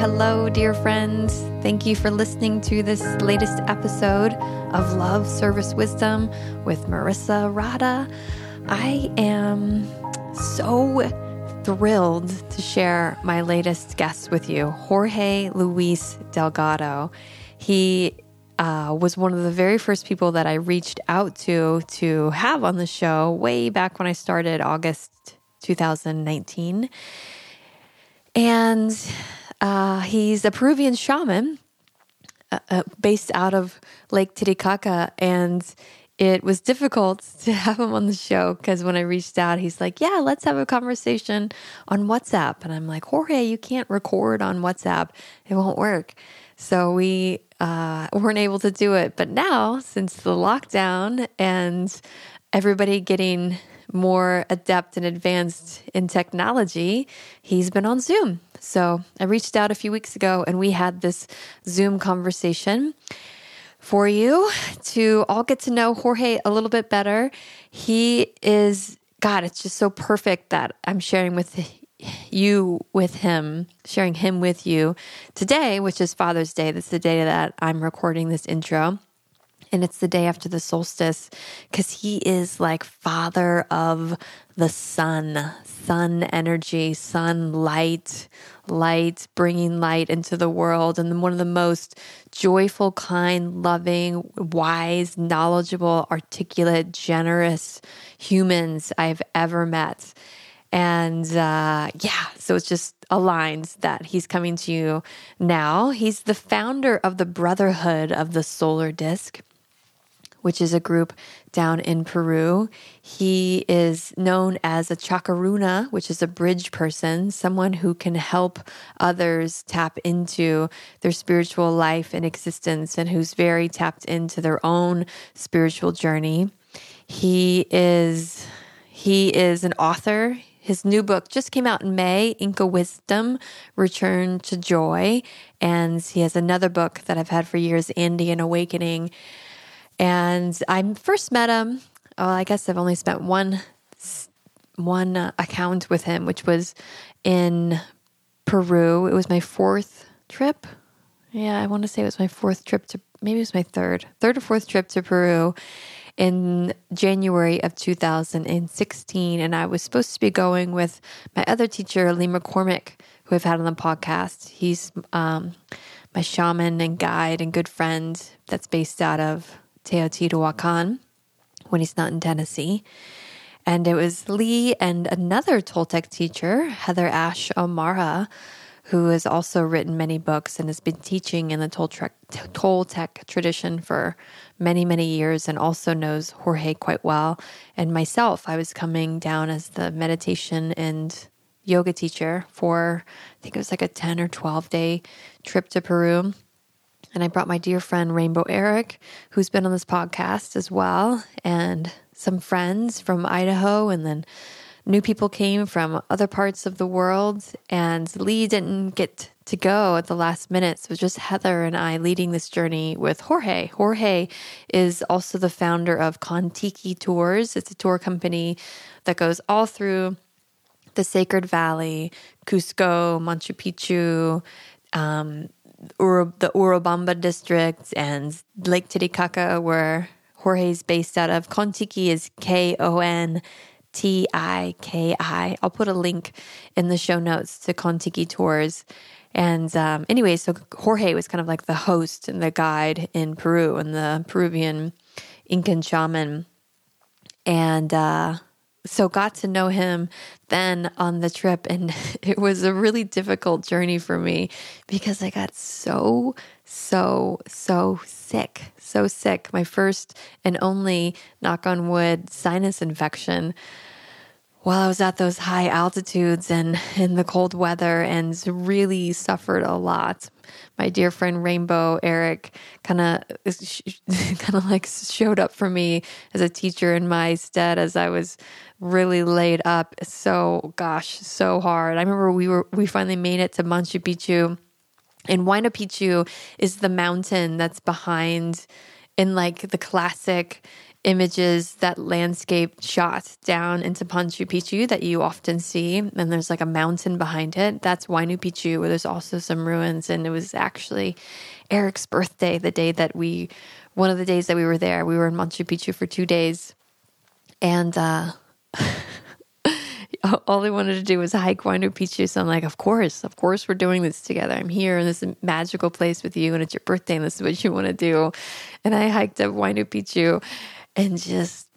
Hello, dear friends. Thank you for listening to this latest episode of Love, Service, Wisdom with Marisa Radha. I am so thrilled to share my latest guest with you, Jorge Luis Delgado. He uh, was one of the very first people that I reached out to to have on the show way back when I started August 2019. And uh, he's a Peruvian shaman uh, uh, based out of Lake Titicaca. And it was difficult to have him on the show because when I reached out, he's like, Yeah, let's have a conversation on WhatsApp. And I'm like, Jorge, you can't record on WhatsApp, it won't work. So we uh, weren't able to do it. But now, since the lockdown and everybody getting more adept and advanced in technology, he's been on Zoom. So I reached out a few weeks ago and we had this Zoom conversation for you to all get to know Jorge a little bit better. He is, God, it's just so perfect that I'm sharing with you with him, sharing him with you today, which is Father's Day. That's the day that I'm recording this intro. And it's the day after the solstice because he is like father of the sun, sun energy, sun light, light, bringing light into the world. And one of the most joyful, kind, loving, wise, knowledgeable, articulate, generous humans I've ever met. And uh, yeah, so it's just aligned that he's coming to you now. He's the founder of the Brotherhood of the Solar Disc which is a group down in Peru. He is known as a chakaruna, which is a bridge person, someone who can help others tap into their spiritual life and existence and who's very tapped into their own spiritual journey. He is he is an author. His new book just came out in May, Inca Wisdom, Return to Joy. And he has another book that I've had for years, Andean Awakening. And I first met him. Oh, I guess I've only spent one one uh, account with him, which was in Peru. It was my fourth trip. Yeah, I want to say it was my fourth trip to maybe it was my third, third or fourth trip to Peru in January of 2016. And I was supposed to be going with my other teacher, Lee McCormick, who I've had on the podcast. He's um, my shaman and guide and good friend that's based out of Teotihuacan when he's not in Tennessee. And it was Lee and another Toltec teacher, Heather Ash Amara, who has also written many books and has been teaching in the Toltec, Toltec tradition for many, many years and also knows Jorge quite well. And myself, I was coming down as the meditation and yoga teacher for, I think it was like a 10 or 12 day trip to Peru. And I brought my dear friend Rainbow Eric, who's been on this podcast as well, and some friends from Idaho, and then new people came from other parts of the world. And Lee didn't get to go at the last minute. So it was just Heather and I leading this journey with Jorge. Jorge is also the founder of Kontiki Tours. It's a tour company that goes all through the Sacred Valley, Cusco, Machu Picchu, um, Ur- the Urubamba district and Lake Titicaca, where Jorge's based out of. Kontiki is K O N T I K I. I'll put a link in the show notes to Kontiki Tours. And um, anyway, so Jorge was kind of like the host and the guide in Peru and the Peruvian Incan shaman. And uh, so got to know him then on the trip and it was a really difficult journey for me because I got so so so sick so sick my first and only knock on wood sinus infection while I was at those high altitudes and in the cold weather and really suffered a lot. My dear friend Rainbow Eric kind of kind of like showed up for me as a teacher in my stead as I was really laid up so gosh, so hard. I remember we were we finally made it to Machu Picchu. And Huayna Picchu is the mountain that's behind in like the classic images, that landscape shot down into Machu Picchu that you often see. And there's like a mountain behind it. That's Huayna Picchu, where there's also some ruins. And it was actually Eric's birthday, the day that we, one of the days that we were there. We were in Machu Picchu for two days. And, uh, all I wanted to do was hike Huayna Picchu. So I'm like, of course, of course, we're doing this together. I'm here in this magical place with you, and it's your birthday, and this is what you want to do. And I hiked up Huayna Picchu and just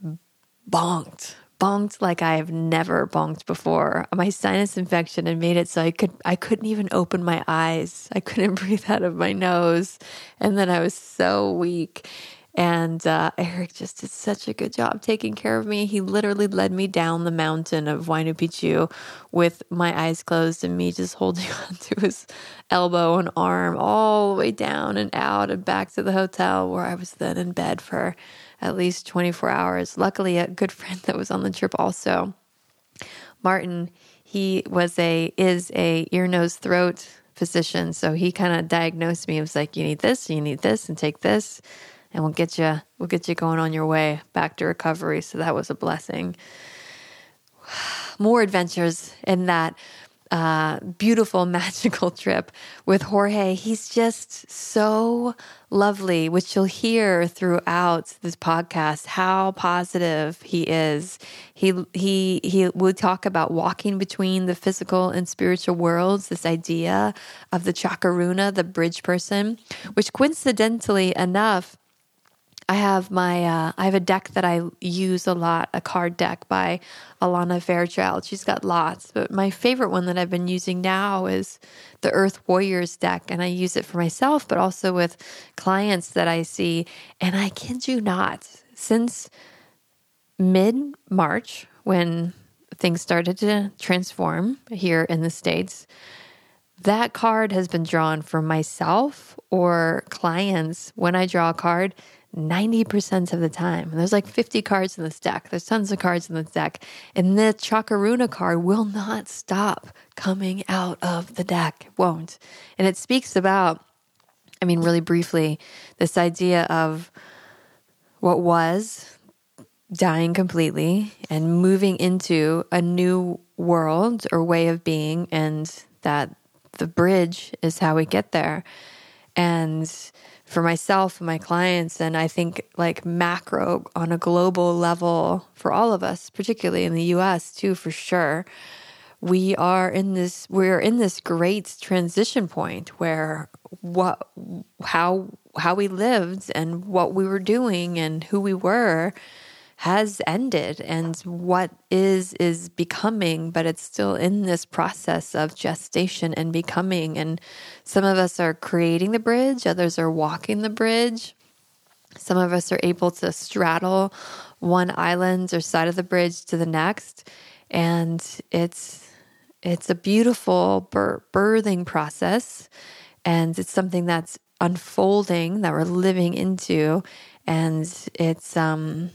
bonked, bonked like I have never bonked before. My sinus infection had made it so I could I couldn't even open my eyes. I couldn't breathe out of my nose, and then I was so weak. And uh, Eric just did such a good job taking care of me. He literally led me down the mountain of Huayna Picchu with my eyes closed and me just holding onto his elbow and arm all the way down and out and back to the hotel where I was then in bed for at least 24 hours. Luckily, a good friend that was on the trip also, Martin, he was a is a ear nose throat physician, so he kind of diagnosed me. He was like, "You need this, you need this, and take this." And we'll get you we'll get you going on your way back to recovery. So that was a blessing. More adventures in that uh, beautiful, magical trip with Jorge. He's just so lovely, which you'll hear throughout this podcast. How positive he is. He he he will talk about walking between the physical and spiritual worlds. This idea of the chakaruna, the bridge person, which coincidentally enough I have my uh, I have a deck that I use a lot, a card deck by Alana Fairchild. She's got lots, but my favorite one that I've been using now is the Earth Warriors deck, and I use it for myself, but also with clients that I see. And I kid you not, since mid March, when things started to transform here in the states, that card has been drawn for myself or clients. When I draw a card 90% of the time. There's like 50 cards in this deck. There's tons of cards in this deck. And the Chakaruna card will not stop coming out of the deck. It won't. And it speaks about, I mean, really briefly, this idea of what was dying completely and moving into a new world or way of being, and that the bridge is how we get there. And for myself and my clients and I think like macro on a global level for all of us, particularly in the US too for sure. We are in this we're in this great transition point where what how how we lived and what we were doing and who we were has ended. And what is is becoming but it's still in this process of gestation and becoming. And some of us are creating the bridge others are walking the bridge. Some of us are able to straddle one island or side of the bridge to the next. And it's it's a beautiful bir- birthing process. And it's something that's unfolding that we're living into. And it's um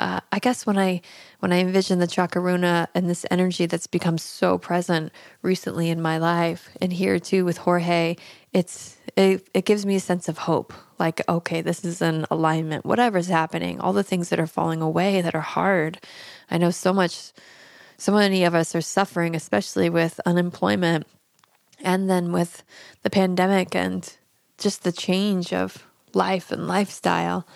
uh, I guess when I when I envision the chakaruna and this energy that's become so present recently in my life, and here too with Jorge, it's it, it gives me a sense of hope. Like, okay, this is an alignment. Whatever's happening, all the things that are falling away that are hard. I know so much. So many of us are suffering, especially with unemployment, and then with the pandemic and just the change of life and lifestyle.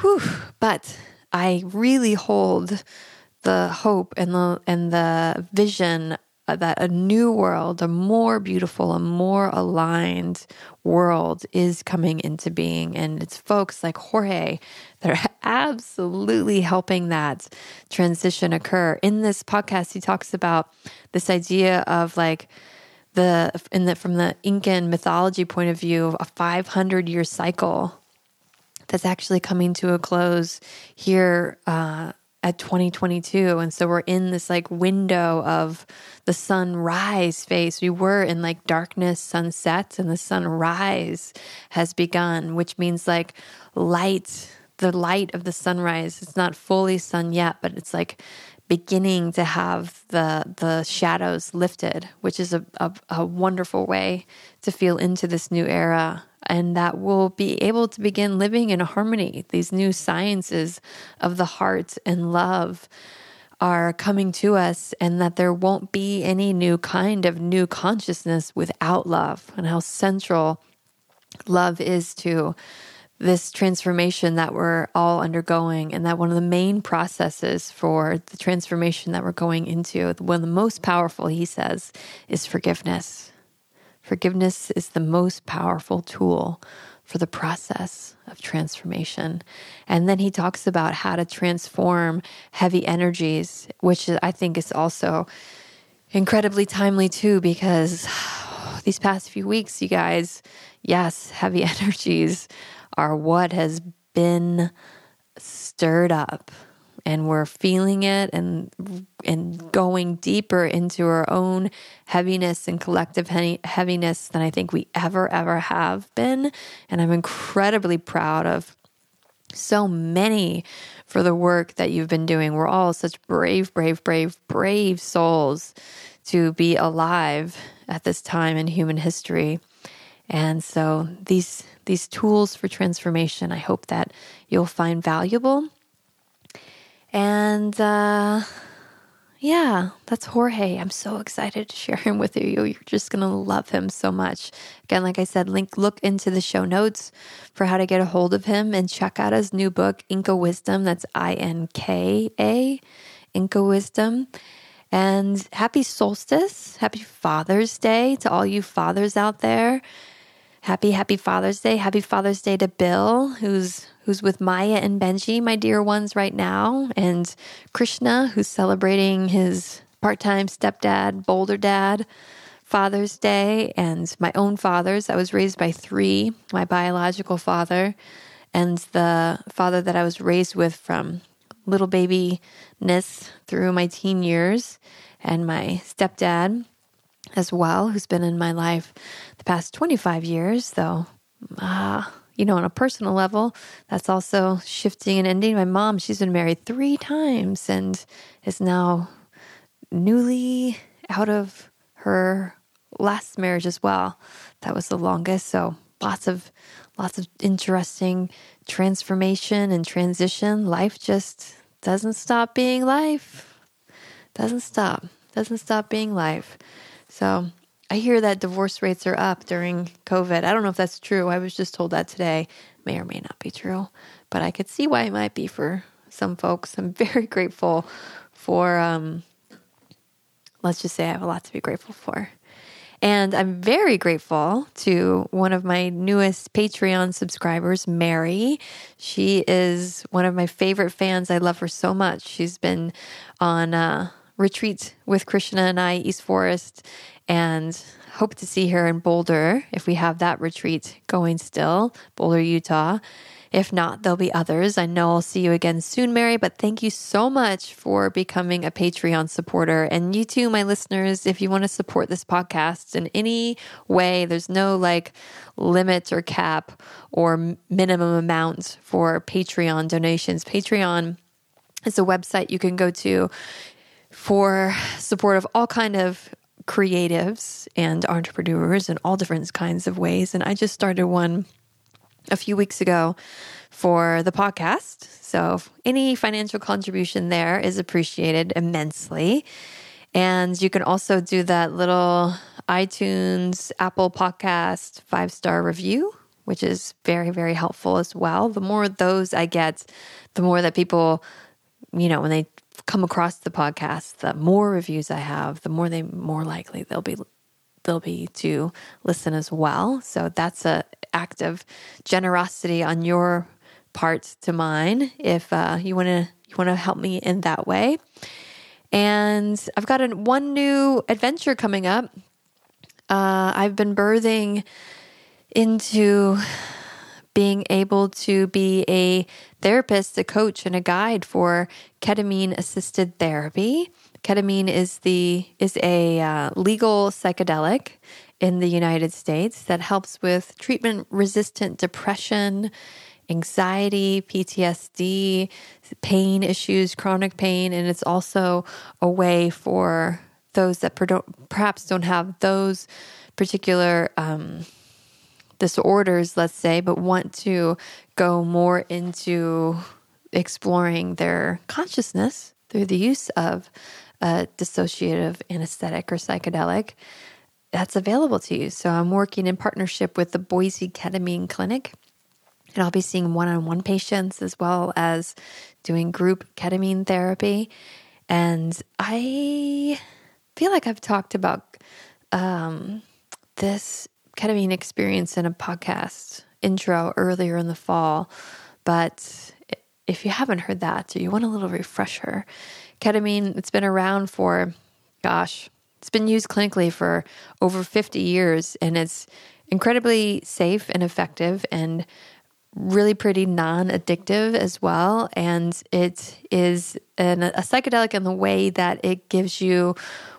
Whew. But I really hold the hope and the and the vision that a new world, a more beautiful, a more aligned world is coming into being. And it's folks like Jorge that are absolutely helping that transition occur. In this podcast, he talks about this idea of like the in the from the Incan mythology point of view, a 500 year cycle that's actually coming to a close here uh, at 2022. And so we're in this like window of the sunrise phase. We were in like darkness, sunset, and the sunrise has begun, which means like light, the light of the sunrise. It's not fully sun yet, but it's like beginning to have the the shadows lifted, which is a, a, a wonderful way to feel into this new era and that we'll be able to begin living in harmony. These new sciences of the heart and love are coming to us, and that there won't be any new kind of new consciousness without love, and how central love is to this transformation that we're all undergoing, and that one of the main processes for the transformation that we're going into, one of the most powerful, he says, is forgiveness. Forgiveness is the most powerful tool for the process of transformation. And then he talks about how to transform heavy energies, which I think is also incredibly timely too, because these past few weeks, you guys, yes, heavy energies are what has been stirred up and we're feeling it and and going deeper into our own heaviness and collective heaviness than I think we ever ever have been and I'm incredibly proud of so many for the work that you've been doing. We're all such brave brave brave brave souls to be alive at this time in human history. And so these these tools for transformation, I hope that you'll find valuable and uh, yeah, that's Jorge. I'm so excited to share him with you. You're just going to love him so much. Again, like I said, link look into the show notes for how to get a hold of him and check out his new book, Inca Wisdom. That's I N K A, Inca Wisdom. And happy solstice. Happy Father's Day to all you fathers out there. Happy, happy Father's Day. Happy Father's Day to Bill, who's who's with Maya and Benji, my dear ones, right now, and Krishna, who's celebrating his part time stepdad, Boulder dad, Father's Day, and my own fathers. I was raised by three my biological father, and the father that I was raised with from little babyness through my teen years, and my stepdad as well, who's been in my life the past 25 years, though. Ah. You know, on a personal level, that's also shifting and ending. My mom, she's been married three times and is now newly out of her last marriage as well. That was the longest. So lots of lots of interesting transformation and transition. Life just doesn't stop being life. Doesn't stop. Doesn't stop being life. So I hear that divorce rates are up during COVID. I don't know if that's true. I was just told that today. May or may not be true, but I could see why it might be for some folks. I'm very grateful for, um, let's just say I have a lot to be grateful for. And I'm very grateful to one of my newest Patreon subscribers, Mary. She is one of my favorite fans. I love her so much. She's been on uh, retreat with Krishna and I, East Forest, and hope to see her in Boulder if we have that retreat going still, Boulder, Utah. If not, there'll be others. I know I'll see you again soon, Mary, but thank you so much for becoming a Patreon supporter. And you too, my listeners, if you want to support this podcast in any way, there's no like limit or cap or minimum amount for Patreon donations. Patreon is a website you can go to for support of all kind of creatives and entrepreneurs in all different kinds of ways. And I just started one a few weeks ago for the podcast. So any financial contribution there is appreciated immensely. And you can also do that little iTunes, Apple Podcast five star review, which is very, very helpful as well. The more those I get, the more that people, you know, when they come across the podcast, the more reviews I have, the more they more likely they'll be they'll be to listen as well. So that's a act of generosity on your part to mine if uh, you want to you want to help me in that way. And I've got a, one new adventure coming up. Uh, I've been birthing into being able to be a therapist, a coach, and a guide for ketamine assisted therapy. Ketamine is the is a uh, legal psychedelic in the United States that helps with treatment resistant depression anxiety, PTSD, pain issues, chronic pain, and it's also a way for those that perhaps don't have those particular um, disorders, let's say, but want to go more into exploring their consciousness through the use of a dissociative anesthetic or psychedelic that's available to you. So I'm working in partnership with the Boise Ketamine Clinic. And I'll be seeing one on one patients as well as doing group ketamine therapy. And I feel like I've talked about um, this ketamine experience in a podcast intro earlier in the fall. But if you haven't heard that or you want a little refresher, ketamine, it's been around for, gosh, it's been used clinically for over 50 years and it's incredibly safe and effective and really pretty non addictive as well. And it is an, a psychedelic in the way that it gives you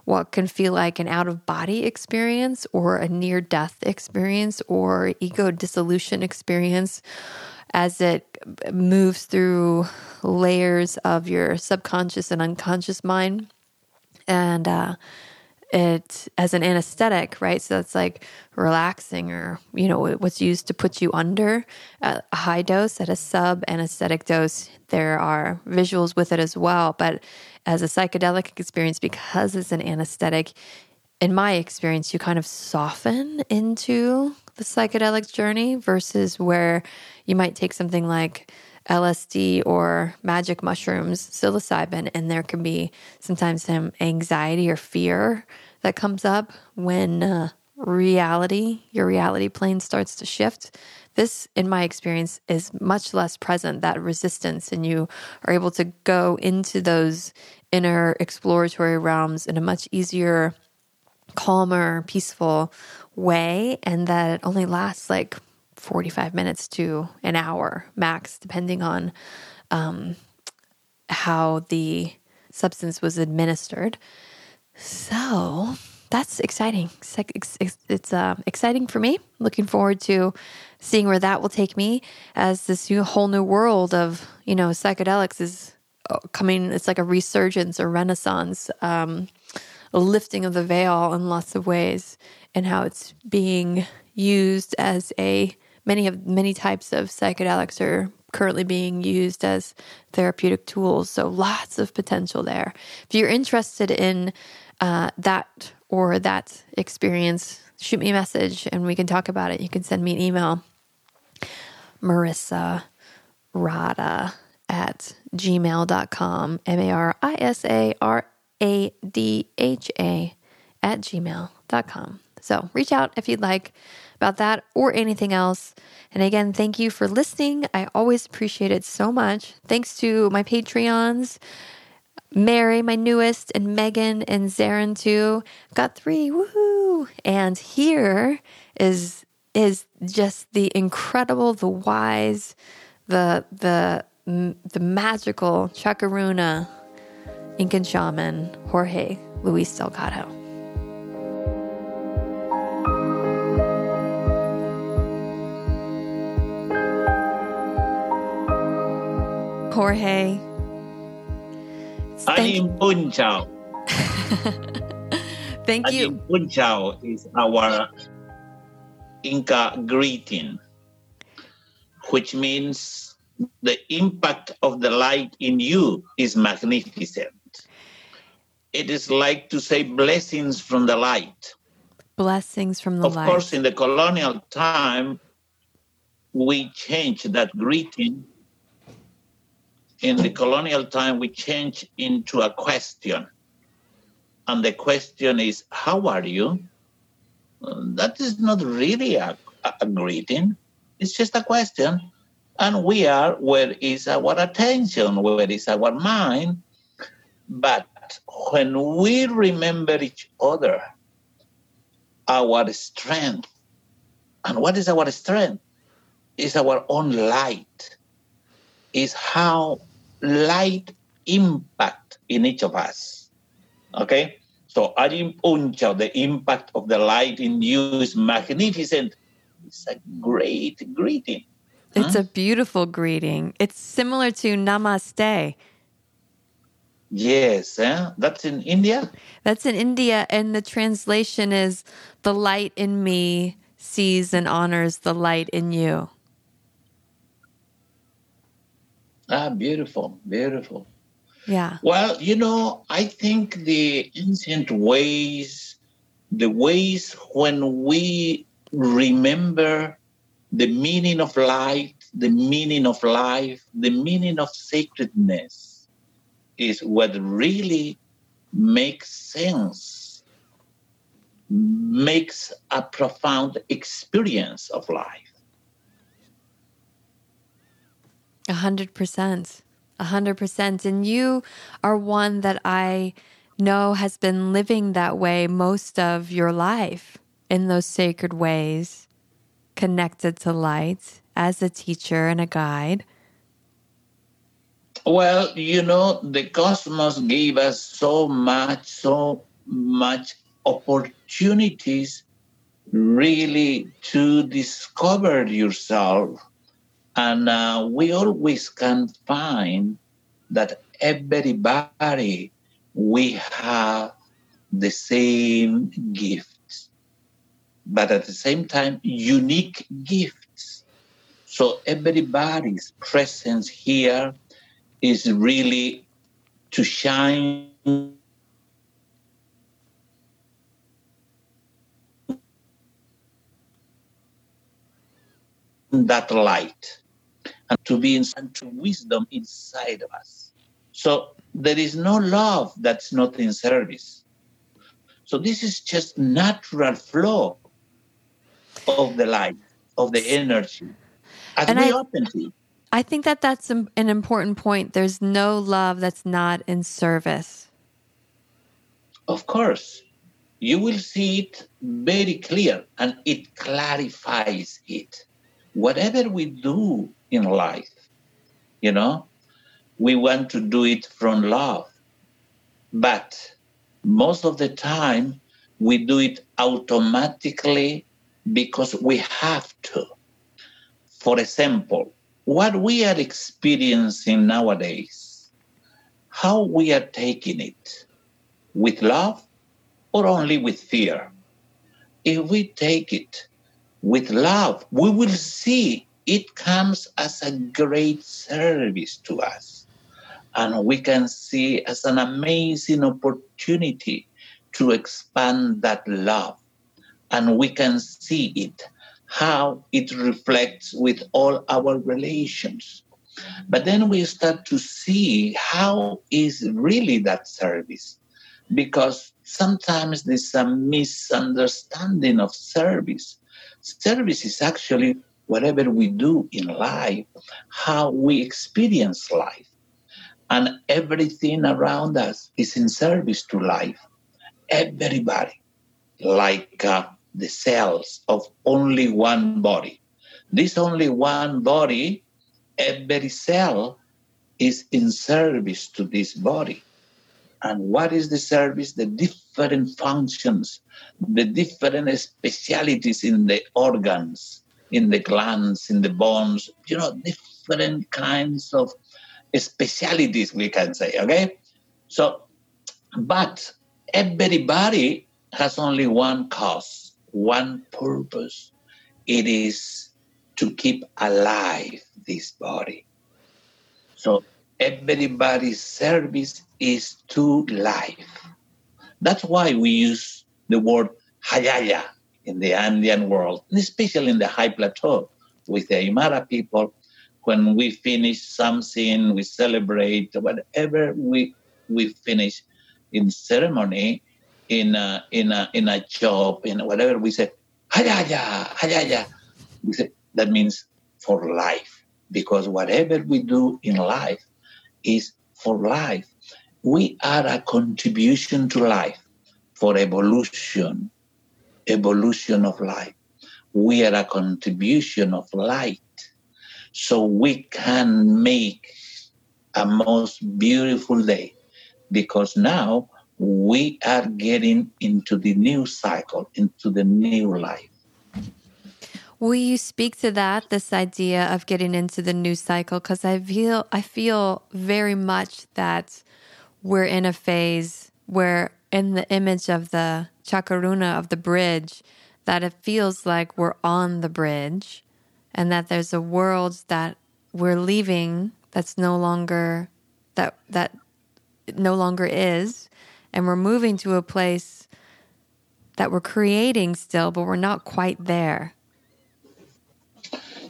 what can feel like an out of body experience or a near death experience or ego dissolution experience as it moves through layers of your subconscious and unconscious mind. And, uh, it as an anesthetic, right? So that's like relaxing or, you know, what's used to put you under a high dose at a sub anesthetic dose. There are visuals with it as well. But as a psychedelic experience, because it's an anesthetic, in my experience, you kind of soften into the psychedelic journey versus where you might take something like LSD or magic mushrooms, psilocybin, and there can be sometimes some anxiety or fear that comes up when uh, reality, your reality plane starts to shift. This, in my experience, is much less present, that resistance, and you are able to go into those inner exploratory realms in a much easier, calmer, peaceful way, and that it only lasts like 45 minutes to an hour max, depending on um, how the substance was administered. So that's exciting. It's uh, exciting for me. Looking forward to seeing where that will take me as this new, whole new world of, you know, psychedelics is uh, coming. It's like a resurgence or renaissance, um, a lifting of the veil in lots of ways, and how it's being used as a many of many types of psychedelics are currently being used as therapeutic tools. So lots of potential there. If you're interested in uh, that or that experience, shoot me a message and we can talk about it. You can send me an email, Marisa Radha at gmail.com, M A R I S A R A D H A at gmail.com. So reach out if you'd like about that or anything else. And again, thank you for listening. I always appreciate it so much. Thanks to my Patreons. Mary, my newest, and Megan and Zarin too. Got three. Woohoo! And here is is just the incredible, the wise, the the the magical Chakaruna Incan shaman Jorge Luis Delgado. Jorge, Anim Punchao. Thank you. Anim Punchao is our Inca greeting, which means the impact of the light in you is magnificent. It is like to say blessings from the light. Blessings from the of light. Of course, in the colonial time, we changed that greeting in the colonial time, we change into a question. And the question is, How are you? That is not really a, a greeting, it's just a question. And we are where is our attention, where is our mind. But when we remember each other, our strength, and what is our strength? Is our own light, is how light impact in each of us. Okay? So Arim Puncha, the impact of the light in you is magnificent. It's a great greeting. It's a beautiful greeting. It's similar to namaste. Yes, eh? that's in India. That's in India, and the translation is the light in me sees and honors the light in you. Ah, beautiful, beautiful. Yeah. Well, you know, I think the ancient ways, the ways when we remember the meaning of light, the meaning of life, the meaning of sacredness is what really makes sense, makes a profound experience of life. A hundred percent. A hundred percent. And you are one that I know has been living that way most of your life in those sacred ways, connected to light as a teacher and a guide. Well, you know, the cosmos gave us so much, so much opportunities really to discover yourself and uh, we always can find that everybody, we have the same gifts, but at the same time, unique gifts. So everybody's presence here is really to shine that light and to be in and to wisdom inside of us. So there is no love that's not in service. So this is just natural flow of the light, of the energy, as And we I- open to. I think that that's an an important point. There's no love that's not in service. Of course, you will see it very clear and it clarifies it. Whatever we do in life, you know, we want to do it from love. But most of the time, we do it automatically because we have to. For example, what we are experiencing nowadays, how we are taking it with love or only with fear. If we take it with love, we will see it comes as a great service to us. And we can see as an amazing opportunity to expand that love. And we can see it, how it reflects with all our relations. But then we start to see how is really that service because sometimes there's a misunderstanding of service. Service is actually whatever we do in life, how we experience life. And everything around us is in service to life. Everybody, like uh, the cells of only one body. This only one body, every cell is in service to this body. And what is the service? The different functions, the different specialities in the organs, in the glands, in the bones, you know, different kinds of specialities, we can say, okay? So, but everybody has only one cause, one purpose. It is to keep alive this body. So everybody's service is to life. That's why we use the word hayaya in the Andean world, and especially in the high plateau with the Aymara people. When we finish something, we celebrate whatever we we finish in ceremony, in a, in a in a job, in whatever we say, hayaya, hayaya. We say that means for life, because whatever we do in life is for life. We are a contribution to life for evolution, evolution of life. We are a contribution of light. So we can make a most beautiful day because now we are getting into the new cycle, into the new life. Will you speak to that, this idea of getting into the new cycle? Because I feel I feel very much that we're in a phase where in the image of the chakaruna of the bridge, that it feels like we're on the bridge and that there's a world that we're leaving that's no longer that that no longer is. And we're moving to a place that we're creating still but we're not quite there.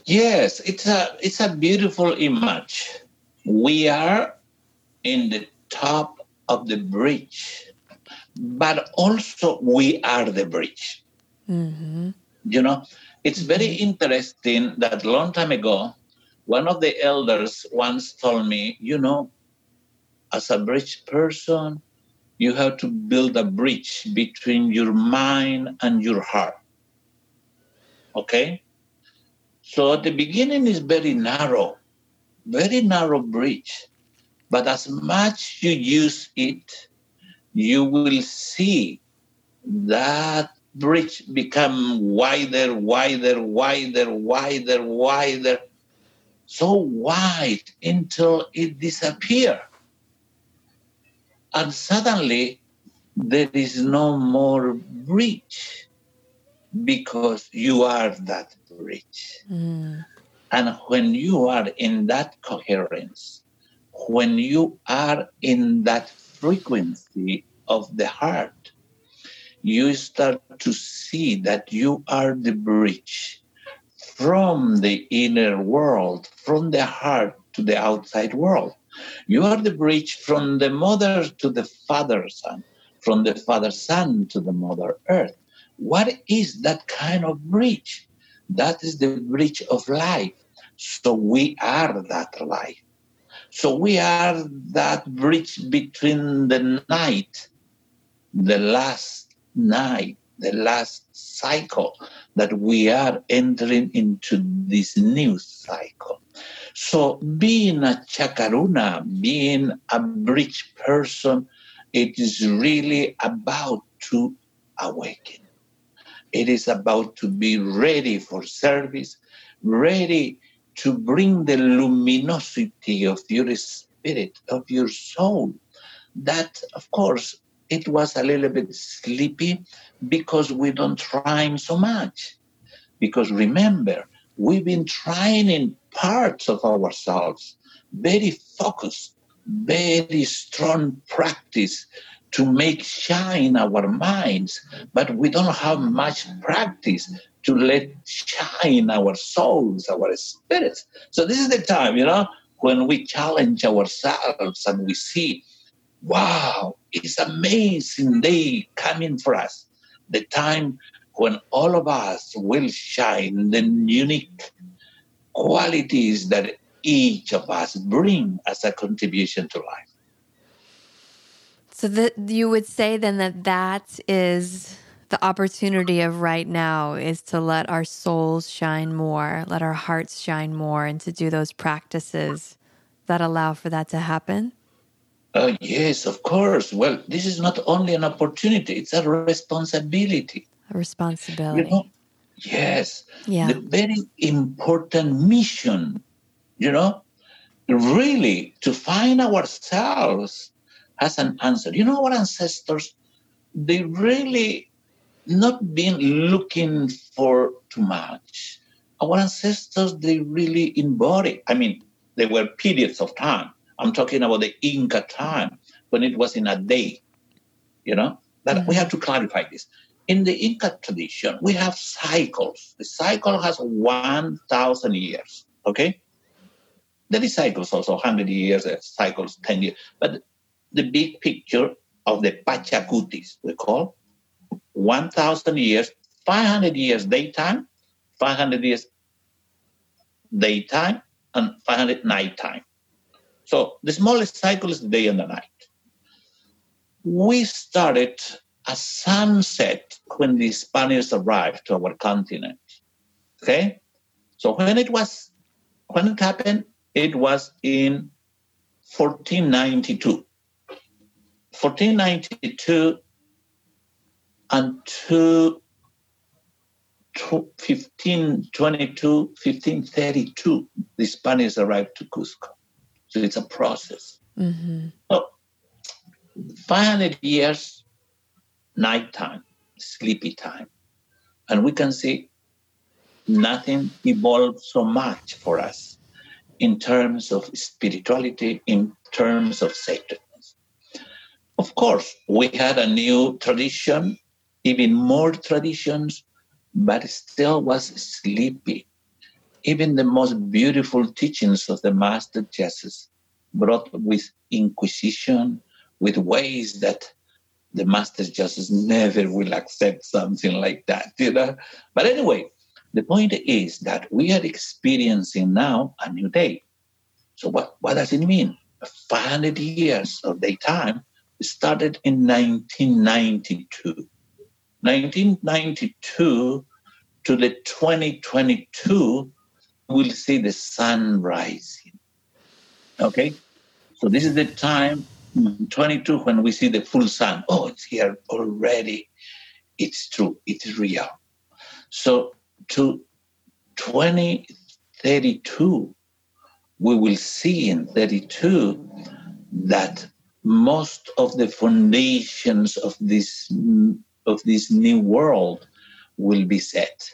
Yes it's a it's a beautiful image. We are in the top of the bridge but also we are the bridge mm-hmm. you know it's very interesting that long time ago one of the elders once told me, you know, as a bridge person, you have to build a bridge between your mind and your heart. Okay? So at the beginning is very narrow, very narrow bridge. But as much you use it, you will see that bridge become wider, wider, wider, wider, wider, so wide until it disappeared. And suddenly there is no more bridge because you are that bridge. Mm. And when you are in that coherence, when you are in that frequency of the heart, you start to see that you are the bridge from the inner world, from the heart to the outside world. You are the bridge from the mother to the father son, from the father son to the mother earth. What is that kind of bridge? That is the bridge of life. So we are that life. So we are that bridge between the night, the last night, the last cycle that we are entering into this new cycle. So being a chakaruna, being a bridge person, it is really about to awaken. It is about to be ready for service, ready to bring the luminosity of your spirit, of your soul. That, of course, it was a little bit sleepy because we don't try so much. Because remember, we've been trying in parts of ourselves, very focused, very strong practice to make shine our minds, but we don't have much practice to let shine our souls, our spirits. So this is the time, you know, when we challenge ourselves and we see wow, it's amazing day coming for us. The time when all of us will shine the unique qualities that each of us bring as a contribution to life. So that you would say then that that is the opportunity of right now is to let our souls shine more, let our hearts shine more, and to do those practices that allow for that to happen? Uh, yes, of course. Well, this is not only an opportunity, it's a responsibility. A responsibility. You know? Yes. Yeah. The very important mission, you know, really to find ourselves as an answer. You know, our ancestors, they really not been looking for too much. Our ancestors, they really embody. I mean, there were periods of time I'm talking about the Inca time when it was in a day. You know, that mm-hmm. we have to clarify this. In the Inca tradition, we have cycles. The cycle has 1,000 years. Okay? There is cycles also 100 years, uh, cycles 10 years. But the big picture of the Pachacutis, we call 1,000 years, 500 years daytime, 500 years daytime, and 500 nighttime. So the smallest cycle is the day and the night. We started a sunset when the Spaniards arrived to our continent. Okay? So when it was when it happened, it was in 1492. 1492 until 1522, 1532, the Spaniards arrived to Cusco. So it's a process. Mm-hmm. So 500 years, nighttime, sleepy time. And we can see nothing evolved so much for us in terms of spirituality, in terms of sacredness. Of course, we had a new tradition, even more traditions, but still was sleepy. Even the most beautiful teachings of the Master Jesus brought with inquisition, with ways that the Master Jesus never will accept something like that, you know. But anyway, the point is that we are experiencing now a new day. So what, what does it mean? 500 years of daytime started in 1992. 1992 to the 2022, we'll see the sun rising. Okay? So this is the time, 22, when we see the full sun. Oh, it's here already. It's true. It's real. So to 2032, we will see in 32 that most of the foundations of this of this new world will be set.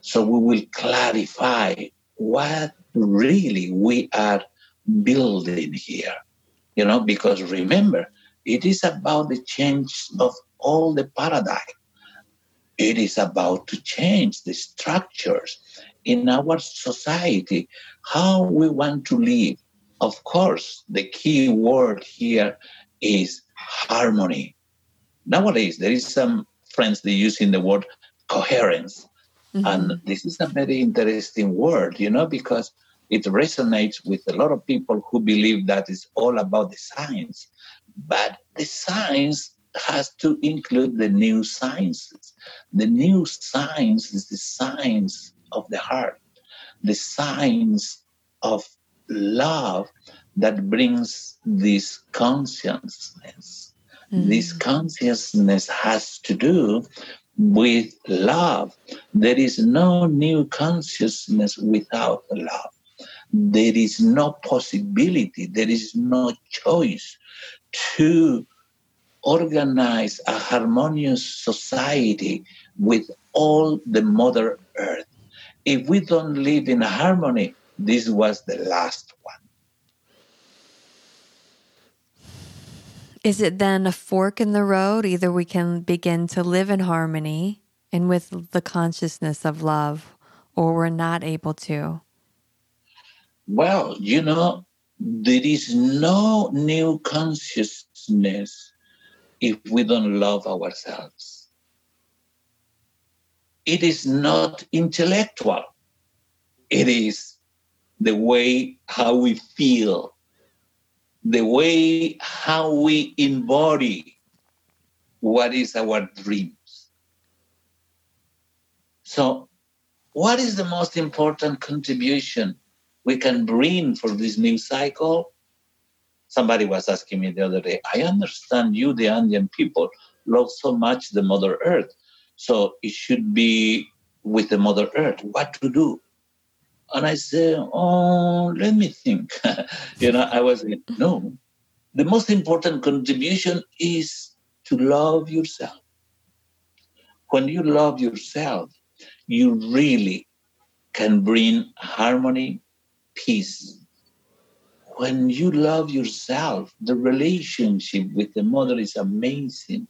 So we will clarify what really we are building here. You know, because remember, it is about the change of all the paradigm. It is about to change the structures in our society, how we want to live. Of course, the key word here is harmony. Nowadays, there is some friends they using the word coherence. Mm-hmm. And this is a very interesting word, you know, because it resonates with a lot of people who believe that it's all about the science. But the science has to include the new sciences. The new science is the science of the heart, the science of love that brings this consciousness. Mm-hmm. This consciousness has to do with love. There is no new consciousness without love. There is no possibility, there is no choice to organize a harmonious society with all the Mother Earth. If we don't live in harmony, this was the last one. Is it then a fork in the road? Either we can begin to live in harmony and with the consciousness of love, or we're not able to. Well, you know, there is no new consciousness if we don't love ourselves. It is not intellectual, it is the way how we feel the way how we embody what is our dreams. So, what is the most important contribution we can bring for this new cycle? Somebody was asking me the other day, I understand you, the Andean people, love so much the Mother Earth. So it should be with the Mother Earth. What to do? And I said, Oh, let me think. you know, I was like, No, the most important contribution is to love yourself. When you love yourself, you really can bring harmony, peace. When you love yourself, the relationship with the mother is amazing.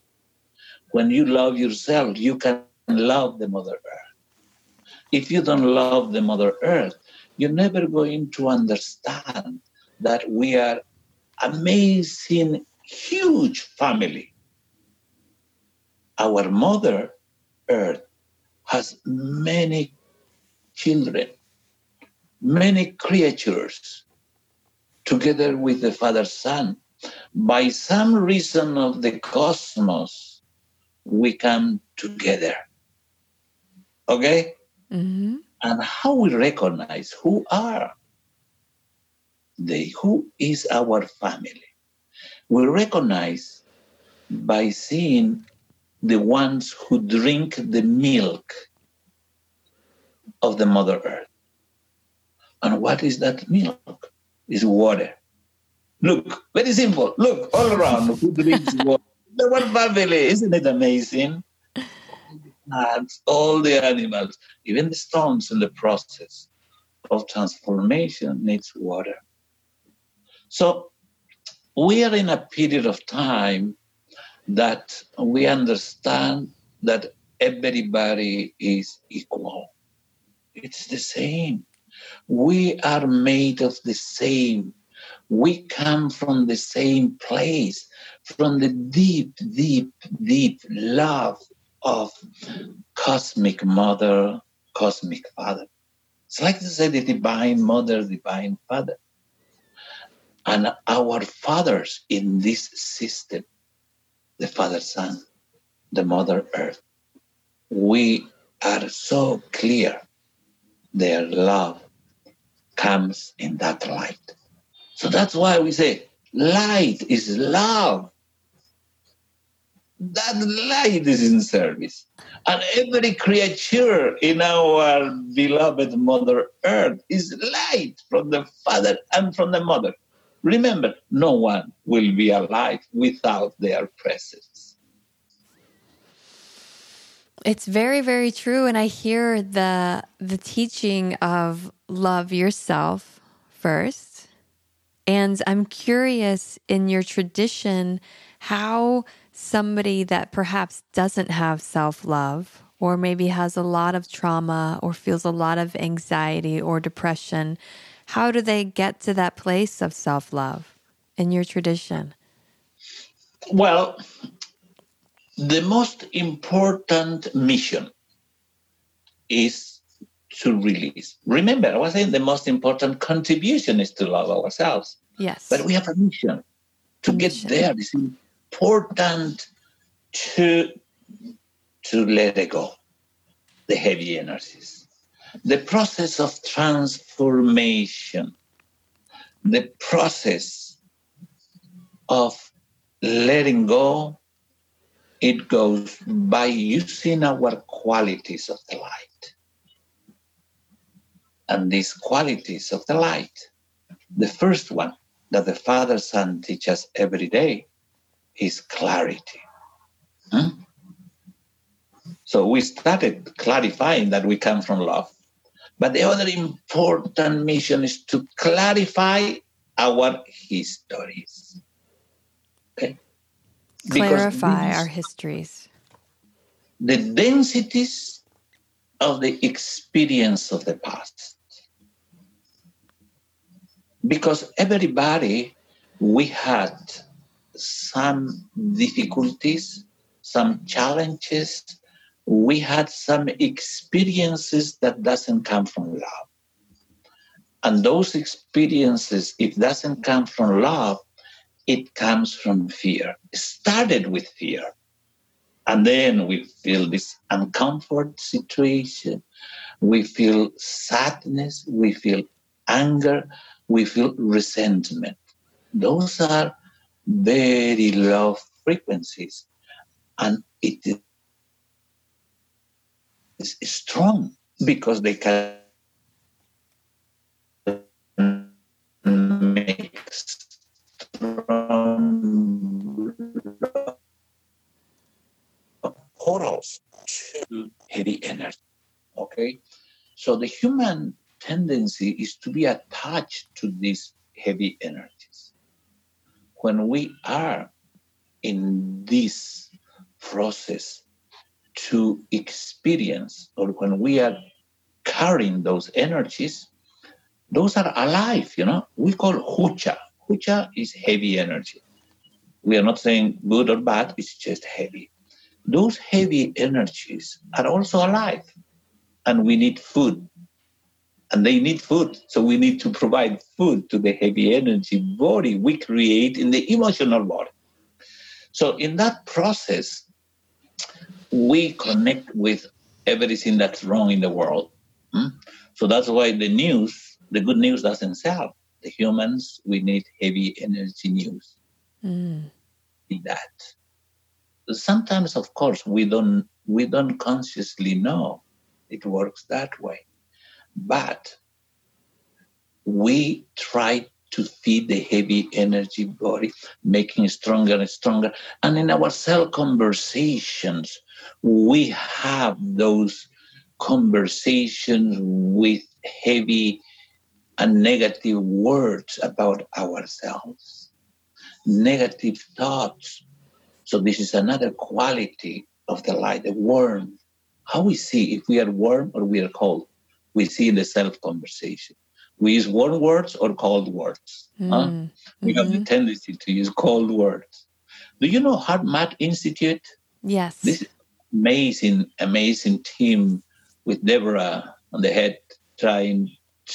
When you love yourself, you can love the Mother Earth if you don't love the Mother Earth, you're never going to understand that we are amazing, huge family. Our Mother Earth has many children, many creatures, together with the Father Sun. By some reason of the cosmos, we come together. Okay? Mm-hmm. and how we recognize who are they, who is our family. We recognize by seeing the ones who drink the milk of the Mother Earth. And what is that milk? Is water. Look, very simple. Look all around. Who drinks water? The one family. Isn't it amazing? Plants, all the animals, even the stones in the process of transformation needs water. So we are in a period of time that we understand that everybody is equal. It's the same. We are made of the same. We come from the same place, from the deep, deep, deep love of cosmic mother, cosmic father. It's like to say the divine mother, divine father. And our fathers in this system, the Father sun, the Mother Earth, we are so clear their love comes in that light. So that's why we say light is love. That light is in service. And every creature in our beloved Mother Earth is light from the Father and from the Mother. Remember, no one will be alive without their presence. It's very, very true. And I hear the the teaching of love yourself first. And I'm curious in your tradition how somebody that perhaps doesn't have self love or maybe has a lot of trauma or feels a lot of anxiety or depression, how do they get to that place of self love in your tradition? Well, the most important mission is to release. Remember, I was saying the most important contribution is to love ourselves. Yes. But we have a mission to get there. It's important to to let go, the heavy energies. The process of transformation, the process of letting go it goes by using our qualities of the light. And these qualities of the light, the first one that the Father sun teaches every day is clarity. Hmm? So we started clarifying that we come from love. But the other important mission is to clarify our histories. Okay? clarify our histories. The densities of the experience of the past. Because everybody, we had some difficulties, some challenges, we had some experiences that doesn't come from love. And those experiences, if doesn't come from love, it comes from fear. It started with fear. And then we feel this uncomfort situation. We feel sadness. We feel anger. We feel resentment. Those are very low frequencies. And it is strong because they can make from portals to heavy energy. Okay? So the human tendency is to be attached to this heavy energies. When we are in this process to experience, or when we are carrying those energies, those are alive, you know. We call hucha. Hucha is heavy energy. We are not saying good or bad, it's just heavy. Those heavy energies are also alive, and we need food. And they need food. So we need to provide food to the heavy energy body we create in the emotional body. So in that process, we connect with everything that's wrong in the world. Hmm? So that's why the news, the good news doesn't sell the humans, we need heavy energy news. Mm. That sometimes, of course, we don't we don't consciously know it works that way. But we try to feed the heavy energy body, making it stronger and stronger. And in our cell conversations, we have those conversations with heavy and negative words about ourselves, negative thoughts. So, this is another quality of the light, the warmth. How we see if we are warm or we are cold, we see in the self conversation. We use warm words or cold words. Mm. Huh? We mm-hmm. have the mm-hmm. tendency to use cold words. Do you know HeartMath Institute? Yes. This amazing, amazing team with Deborah on the head trying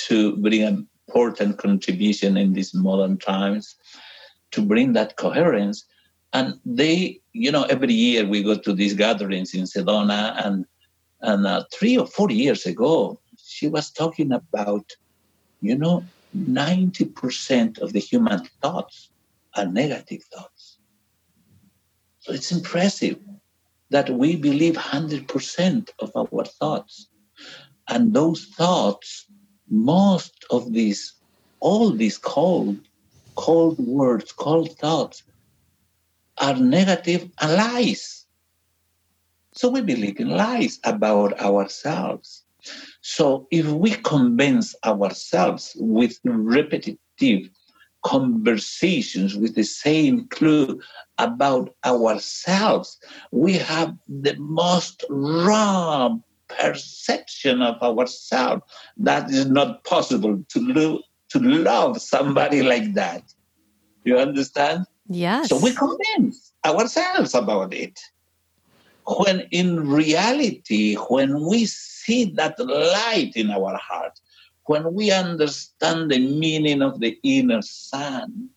to bring an important contribution in these modern times to bring that coherence. And they, you know, every year we go to these gatherings in Sedona, and and uh, three or four years ago, she was talking about, you know, ninety percent of the human thoughts are negative thoughts. So it's impressive that we believe hundred percent of our thoughts, and those thoughts most of these, all these cold, cold words, cold thoughts are negative and lies. So we believe in lies about ourselves. So if we convince ourselves with repetitive conversations with the same clue about ourselves, we have the most wrong perception of ourselves that is not possible to lo- to love somebody like that. You understand? Yes. So we convince ourselves about it. When in reality, when we see that light in our heart, when we understand the meaning of the inner sun,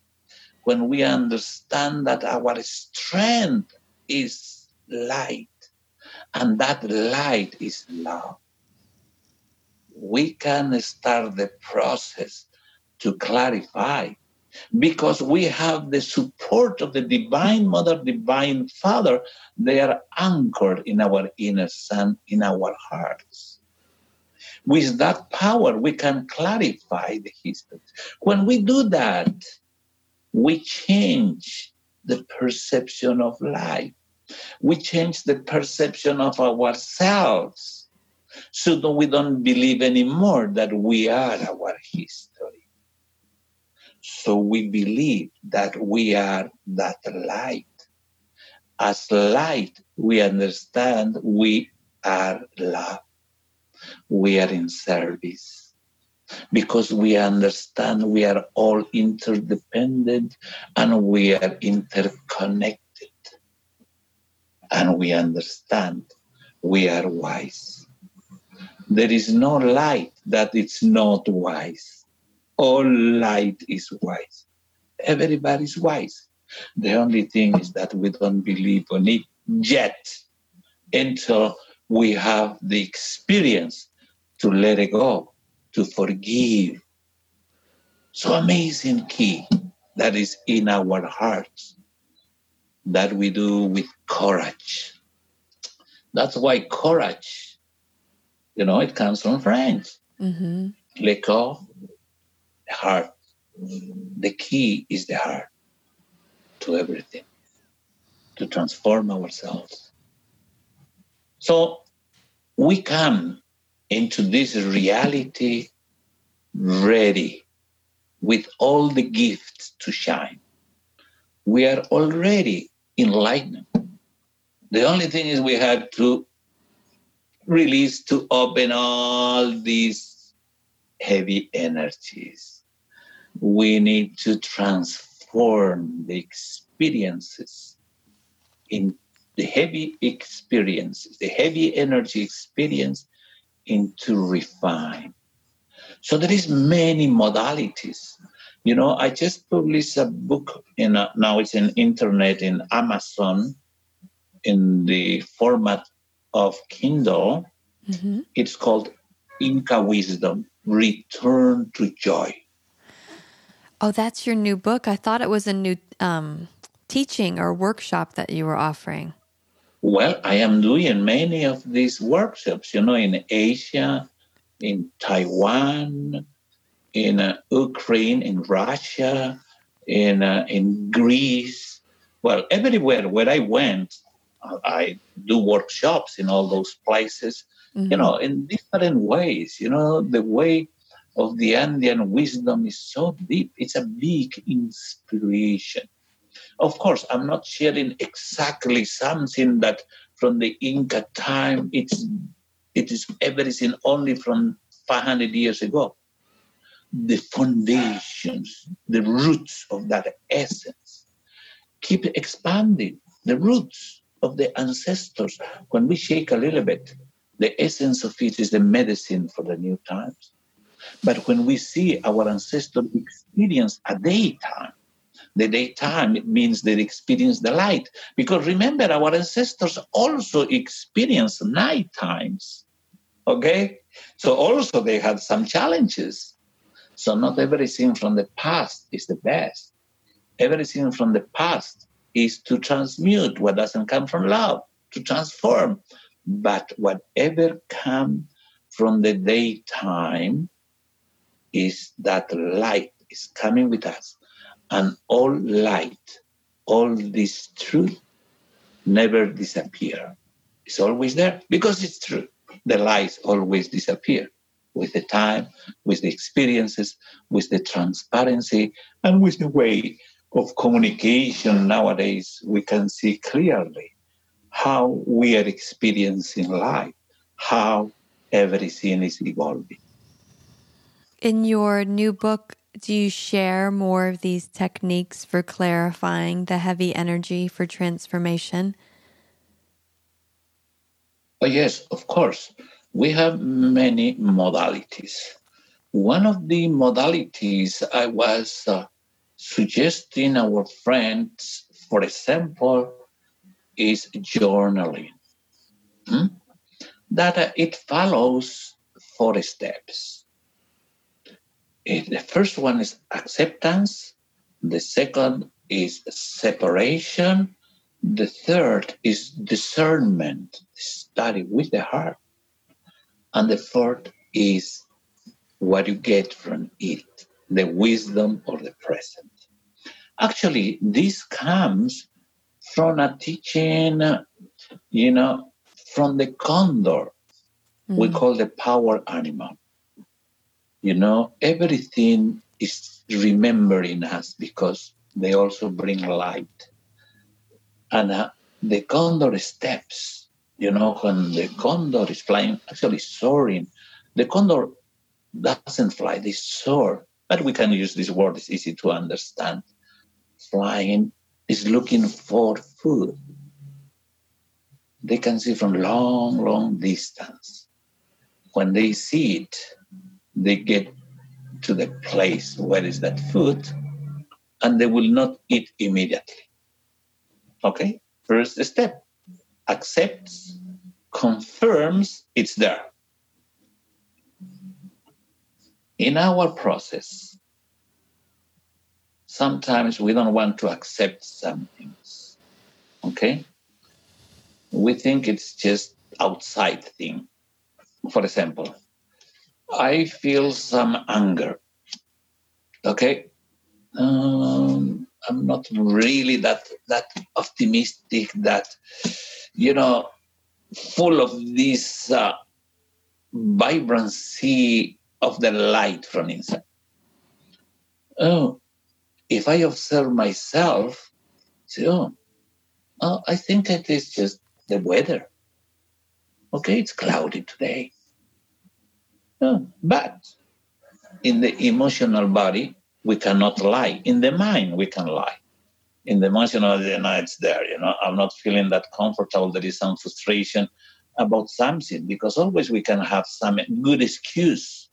when we understand that our strength is light, and that light is love. We can start the process to clarify because we have the support of the Divine Mother, Divine Father. They are anchored in our inner sun, in our hearts. With that power, we can clarify the history. When we do that, we change the perception of life we change the perception of ourselves so that we don't believe anymore that we are our history. So we believe that we are that light. As light, we understand we are love. We are in service because we understand we are all interdependent and we are interconnected and we understand we are wise. There is no light that is not wise. All light is wise. Everybody's wise. The only thing is that we don't believe on it yet until we have the experience to let it go, to forgive. So amazing key that is in our hearts that we do with courage. That's why courage, you know, it comes from French. Mm-hmm. Le corps, the heart. The key is the heart to everything, to transform ourselves. So we come into this reality ready with all the gifts to shine. We are already enlightened. The only thing is we had to release to open all these heavy energies. We need to transform the experiences in the heavy experiences, the heavy energy experience into refine. So there is many modalities you know, I just published a book in a, now it's in internet in Amazon in the format of Kindle. Mm-hmm. It's called Inca Wisdom: Return to Joy. Oh, that's your new book. I thought it was a new um, teaching or workshop that you were offering. Well, I am doing many of these workshops, you know, in Asia, in Taiwan, in uh, Ukraine, in Russia, in uh, in Greece. Well, everywhere where I went, I do workshops in all those places. Mm-hmm. You know, in different ways. You know, the way of the Andean wisdom is so deep. It's a big inspiration. Of course, I'm not sharing exactly something that from the Inca time. It's it is everything only from 500 years ago. The foundations, the roots of that essence keep expanding. The roots of the ancestors. When we shake a little bit, the essence of it is the medicine for the new times. But when we see our ancestors experience a daytime, the daytime it means they experience the light. Because remember, our ancestors also experienced night times. Okay? So also they had some challenges. So not everything from the past is the best. Everything from the past is to transmute what doesn't come from love, to transform. But whatever comes from the daytime is that light is coming with us. And all light, all this truth never disappear. It's always there because it's true. The lies always disappear with the time, with the experiences, with the transparency, and with the way of communication nowadays, we can see clearly how we are experiencing life, how everything is evolving. In your new book, do you share more of these techniques for clarifying the heavy energy for transformation? Oh, yes, of course. We have many modalities. One of the modalities I was uh, suggesting our friends, for example, is journaling. Hmm? That uh, it follows four steps. It, the first one is acceptance. The second is separation. The third is discernment, study with the heart. And the fourth is what you get from it the wisdom or the present. Actually, this comes from a teaching, you know, from the condor. Mm. We call the power animal. You know, everything is remembering us because they also bring light. And uh, the condor steps, you know, when the condor is flying, actually soaring, the condor doesn't fly, they soar but we can use this word, it's easy to understand. Flying is looking for food. They can see from long, long distance. When they see it, they get to the place where is that food, and they will not eat immediately. Okay? First step accepts, confirms it's there. in our process, sometimes we don't want to accept some things. Okay? We think it's just outside thing. For example, I feel some anger. Okay? Um, I'm not really that that optimistic, that you know, full of this uh, vibrancy of the light from inside. Oh, if I observe myself, say, oh, oh, I think it is just the weather. Okay, it's cloudy today. But in the emotional body, we cannot lie. In the mind, we can lie. In the emotional, you know, it's there. You know, I'm not feeling that comfortable. There is some frustration about something because always we can have some good excuse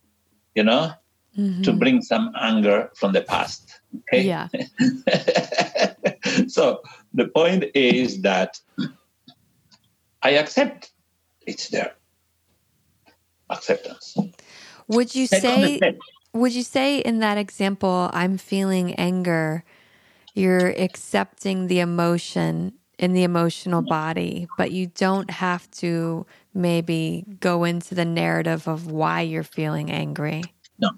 you know, mm-hmm. to bring some anger from the past. Okay. Yeah. so the point is that I accept it's there. Acceptance. Would you say would you say in that example I'm feeling anger, you're accepting the emotion in the emotional body, but you don't have to maybe go into the narrative of why you're feeling angry. No,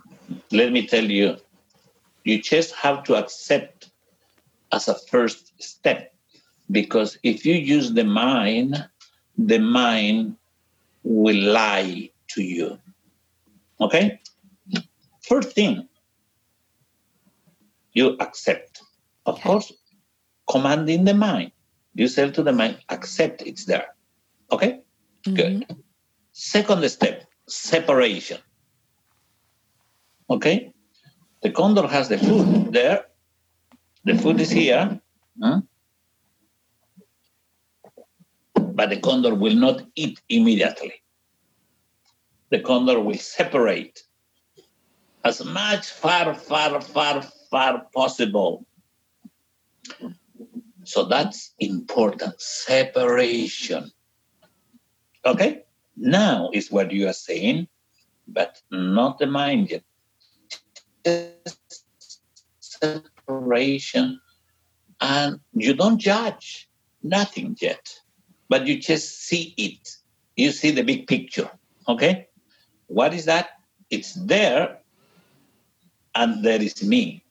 let me tell you, you just have to accept as a first step because if you use the mind, the mind will lie to you. Okay? First thing, you accept. Of okay. course, commanding the mind. You say to the mind, accept it's there. Okay? Mm-hmm. Good. Second step, separation. Okay? The condor has the food there. The food is here. Huh? But the condor will not eat immediately. The condor will separate as much far, far, far, far possible. So that's important. Separation. Okay? Now is what you are saying, but not the mind yet. Separation. And you don't judge nothing yet, but you just see it. You see the big picture. Okay? What is that? It's there, and there is me.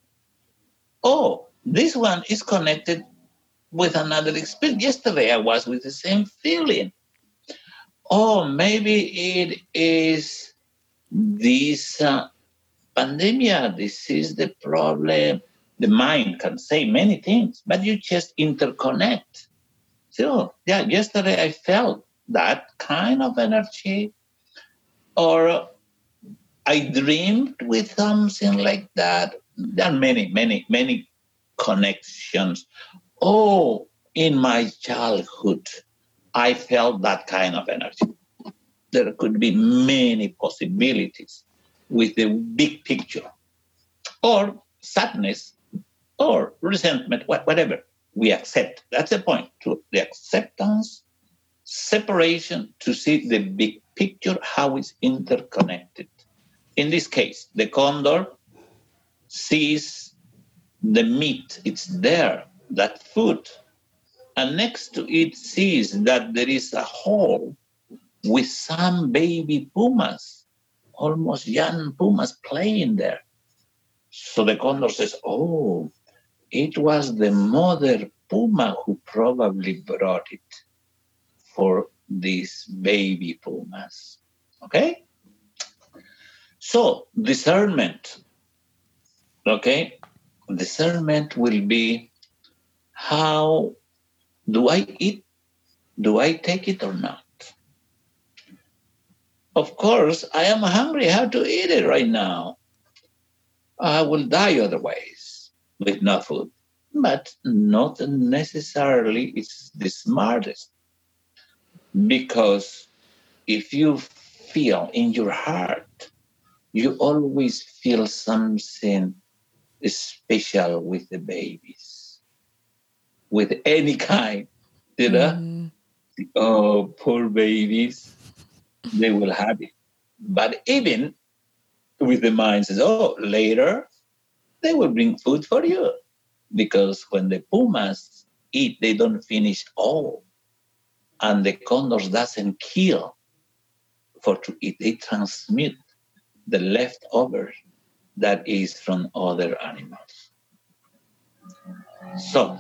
Oh, this one is connected with another experience. Yesterday I was with the same feeling oh, maybe it is this uh, pandemic, this is the problem. The mind can say many things, but you just interconnect. So, yeah, yesterday I felt that kind of energy, or I dreamed with something like that. There are many, many, many connections. Oh, in my childhood, I felt that kind of energy. There could be many possibilities with the big picture, or sadness, or resentment, whatever. We accept. That's the point. To the acceptance, separation, to see the big picture, how it's interconnected. In this case, the condor sees the meat, it's there, that food and next to it sees that there is a hole with some baby pumas, almost young pumas playing there. So the condor says, Oh, it was the mother puma who probably brought it for these baby pumas. Okay? So, discernment. Okay? Discernment will be how do I eat? Do I take it or not? Of course, I am hungry. Have to eat it right now. I will die otherwise with no food. But not necessarily it's the smartest. Because if you feel in your heart, you always feel something special with the babies with any kind, you know. Mm. Oh, poor babies, they will have it. But even with the mind says, oh, later they will bring food for you. Because when the pumas eat, they don't finish all. And the condors doesn't kill for to eat. They transmit the leftovers that is from other animals. So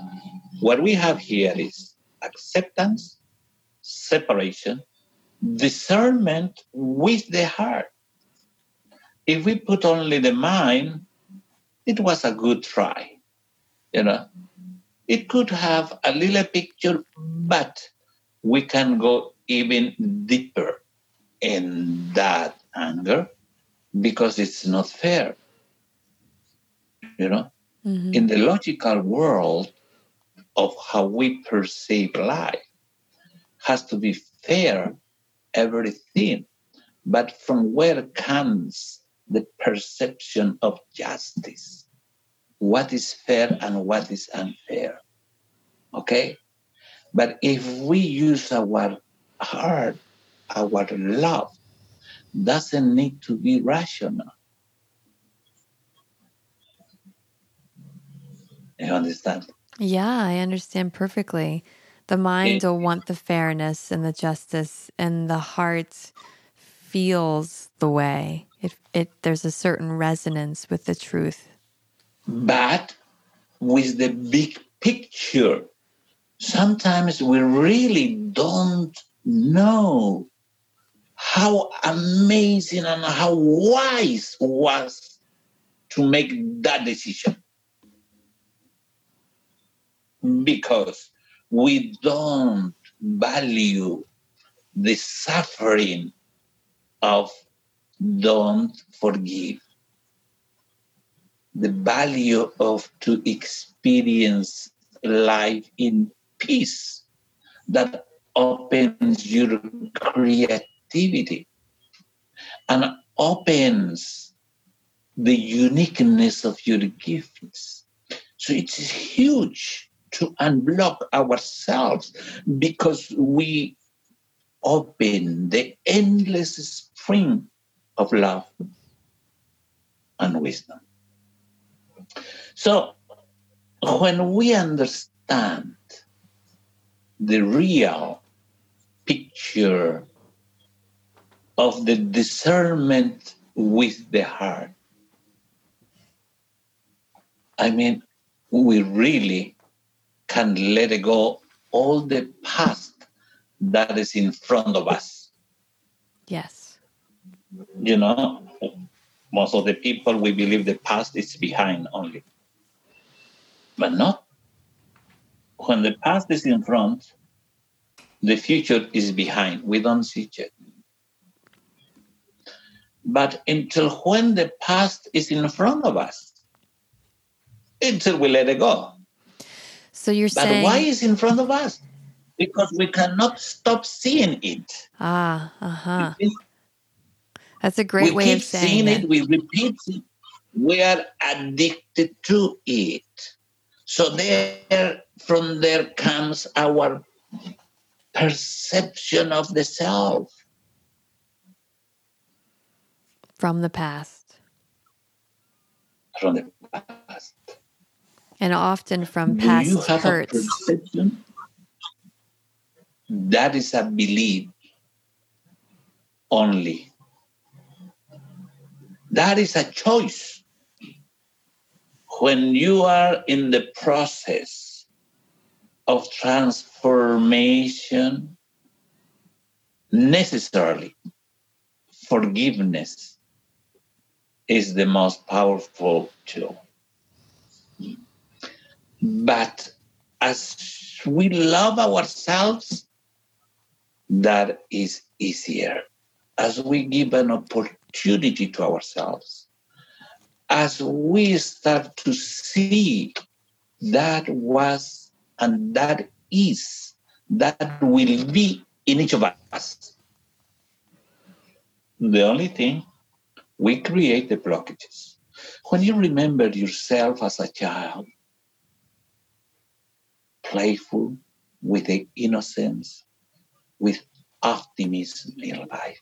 what we have here is acceptance, separation, discernment with the heart. If we put only the mind, it was a good try. You know, it could have a little picture, but we can go even deeper in that anger because it's not fair. You know, mm-hmm. in the logical world, of how we perceive life has to be fair, everything. But from where comes the perception of justice? What is fair and what is unfair? Okay? But if we use our heart, our love, doesn't need to be rational. You understand? Yeah, I understand perfectly. The mind will want the fairness and the justice, and the heart feels the way. It, it there's a certain resonance with the truth. But with the big picture, sometimes we really don't know how amazing and how wise was to make that decision. Because we don't value the suffering of don't forgive the value of to experience life in peace that opens your creativity and opens the uniqueness of your gifts. So it's huge to unblock ourselves because we open the endless spring of love and wisdom. So when we understand the real picture of the discernment with the heart, I mean, we really can let go all the past that is in front of us. Yes. You know, most of the people we believe the past is behind only. But not. When the past is in front, the future is behind. We don't see it. But until when the past is in front of us, until we let it go. So you're but saying. But why is in front of us? Because we cannot stop seeing it. Ah, uh huh. That's a great we way keep of saying seeing it. it. We repeat it. We are addicted to it. So there, from there comes our perception of the self. From the past. From the past. And often from Do past you have hurts. a perception? That is a belief only. That is a choice. When you are in the process of transformation, necessarily forgiveness is the most powerful tool. But as we love ourselves, that is easier. As we give an opportunity to ourselves, as we start to see that was and that is, that will be in each of us. The only thing, we create the blockages. When you remember yourself as a child, playful, with the innocence, with optimism in life.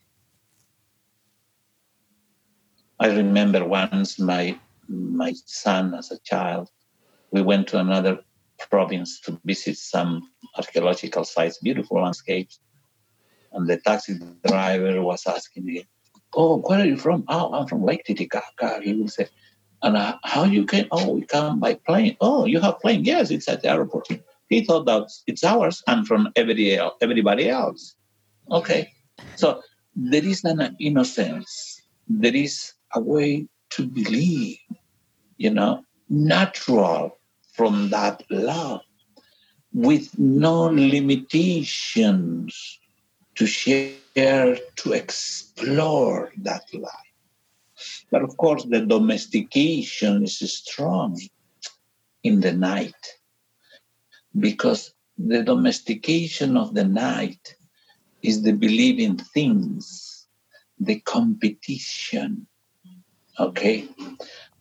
I remember once my my son as a child, we went to another province to visit some archaeological sites, beautiful landscapes. And the taxi driver was asking me, Oh, where are you from? Oh, I'm from Lake Titicaca. He will say, and uh, how you came? Oh, we come by plane. Oh, you have plane? Yes, it's at the airport. He thought that it's ours and from everybody else. Everybody else. Okay, so there is an innocence. There is a way to believe, you know, natural from that love, with no limitations to share, to explore that life. But of course, the domestication is strong in the night because the domestication of the night is the belief in things, the competition, okay?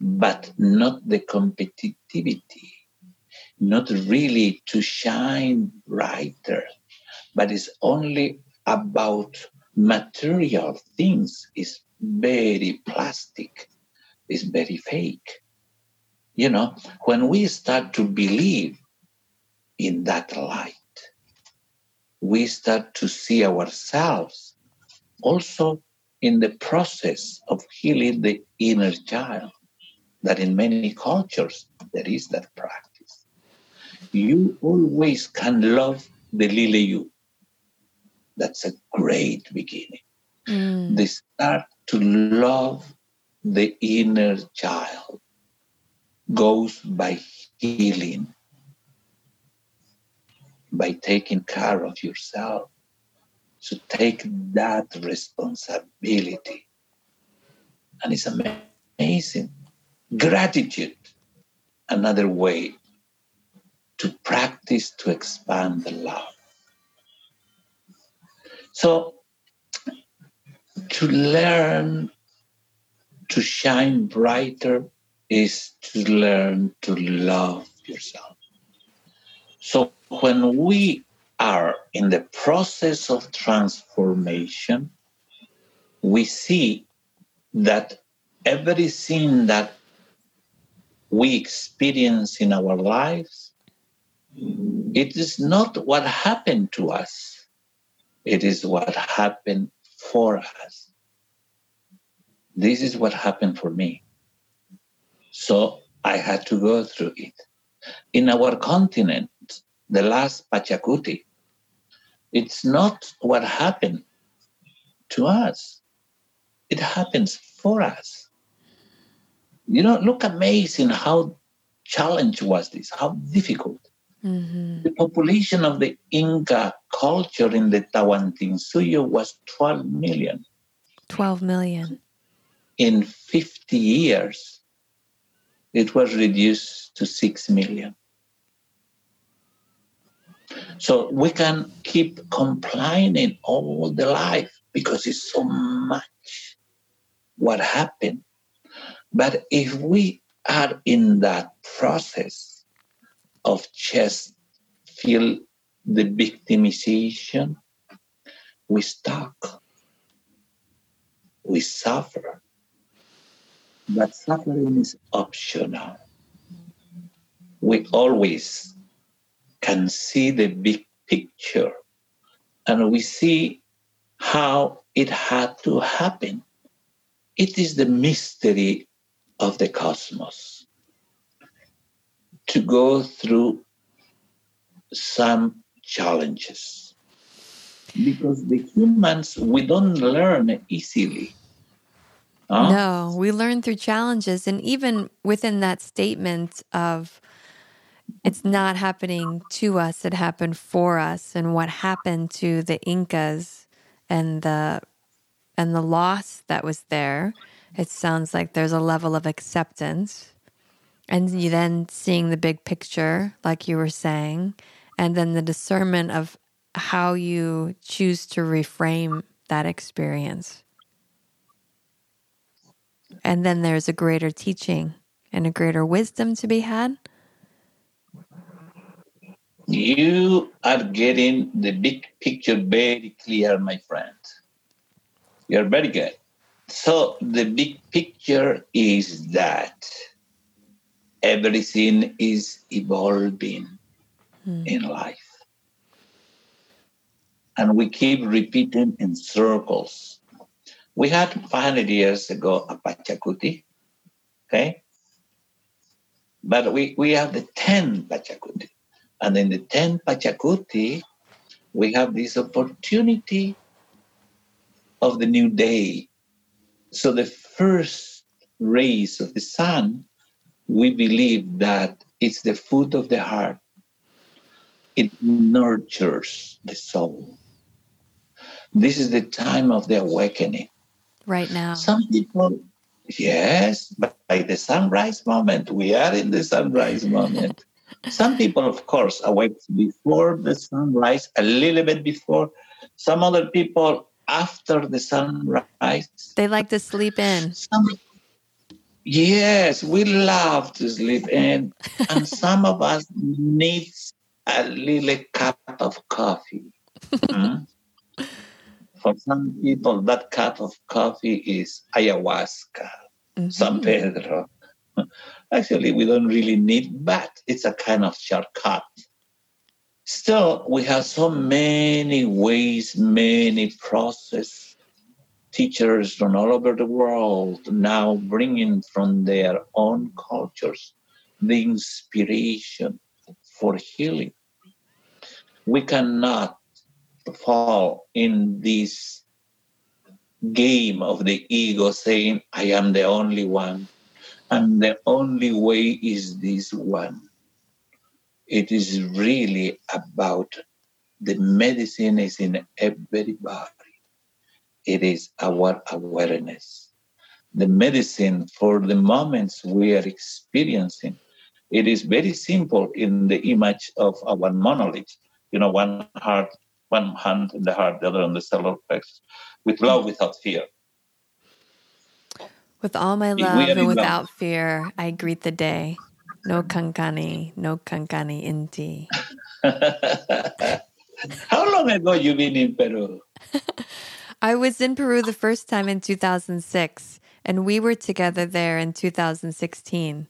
But not the competitivity, not really to shine brighter, but it's only about material things, is very plastic, is very fake. You know, when we start to believe in that light, we start to see ourselves also in the process of healing the inner child, that in many cultures there is that practice. You always can love the little you. That's a great beginning. Mm. They start to love the inner child, goes by healing, by taking care of yourself. So take that responsibility. And it's amazing. Gratitude, another way to practice to expand the love. So, to learn to shine brighter is to learn to love yourself. So, when we are in the process of transformation, we see that everything that we experience in our lives, it is not what happened to us, it is what happened for us. This is what happened for me. So I had to go through it. In our continent, the last Pachacuti, it's not what happened to us. It happens for us. You know, look amazing how challenge was this, how difficult. Mm-hmm. The population of the Inca culture in the Tawantinsuyo was 12 million. 12 million. In 50 years, it was reduced to 6 million. So we can keep complaining all the life because it's so much what happened. But if we are in that process of just feel the victimization, we stuck, we suffer. But suffering is optional. We always can see the big picture. And we see how it had to happen. It is the mystery of the cosmos. To go through some challenges. Because the humans we don't learn easily. Huh? no we learn through challenges. And even within that statement of it's not happening to us it happened for us. And what happened to the incas and the and the loss that was there it sounds like there's a level of acceptance. And you then seeing the big picture like you were saying and then the discernment of how you choose to reframe that experience. And then there's a greater teaching and a greater wisdom to be had you are getting the big picture very clear, my friend. You're very good. So, the big picture is that everything is evolving mm. in life. And we keep repeating in circles. We had 500 years ago a Pachacuti, okay? But we, we have the 10 Pachacuti. And in the 10 Pachacuti, we have this opportunity of the new day. So the first rays of the sun, we believe that it's the food of the heart. It nurtures the soul. This is the time of the awakening. Right now. Some people, yes, but by the sunrise moment, we are in the sunrise moment. Some people, of course, awake before the sunrise, a little bit before. Some other people after the sunrise. They like to sleep in. Some, yes, we love to sleep in. and some of us need a little cup of coffee. For some people, that cup of coffee is ayahuasca, mm-hmm. San Pedro. Actually, we don't really need, but it's a kind of shortcut. Still, we have so many ways, many process teachers from all over the world now bringing from their own cultures the inspiration for healing. We cannot fall in this game of the ego saying, I am the only one, and the only way is this one. It is really about the medicine is in everybody. It is our awareness. The medicine for the moments we are experiencing. It is very simple in the image of our monolith. You know, one heart, one hand in the heart, the other on the solar plexus, with love without fear. With all my love and without fear, I greet the day. No kankani, no kankani inti. How long ago you been in Peru? I was in Peru the first time in 2006, and we were together there in 2016.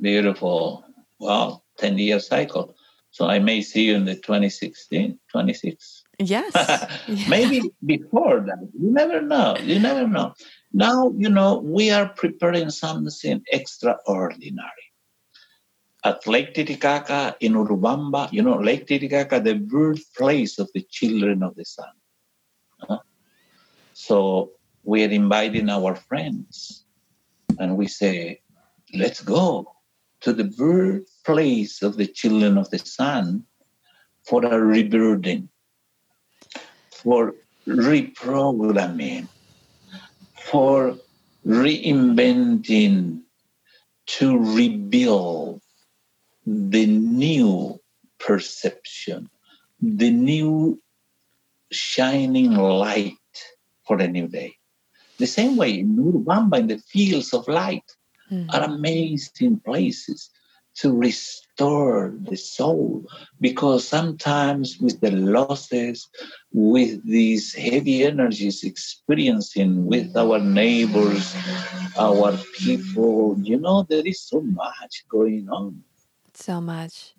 Beautiful. Wow, 10 year cycle. So I may see you in the 2016, 26. Yes. Maybe before that. You never know. You never know. Now, you know, we are preparing something extraordinary. At Lake Titicaca in Urubamba, you know, Lake Titicaca, the birthplace of the children of the sun. So we are inviting our friends and we say, let's go to the birthplace of the children of the sun for a rebirthing for reprogramming, for reinventing, to rebuild the new perception, the new shining light for a new day. The same way in Urubamba, in the fields of light, mm-hmm. are amazing places to restore the soul because sometimes with the losses with these heavy energies experiencing with our neighbors our people you know there is so much going on. So much.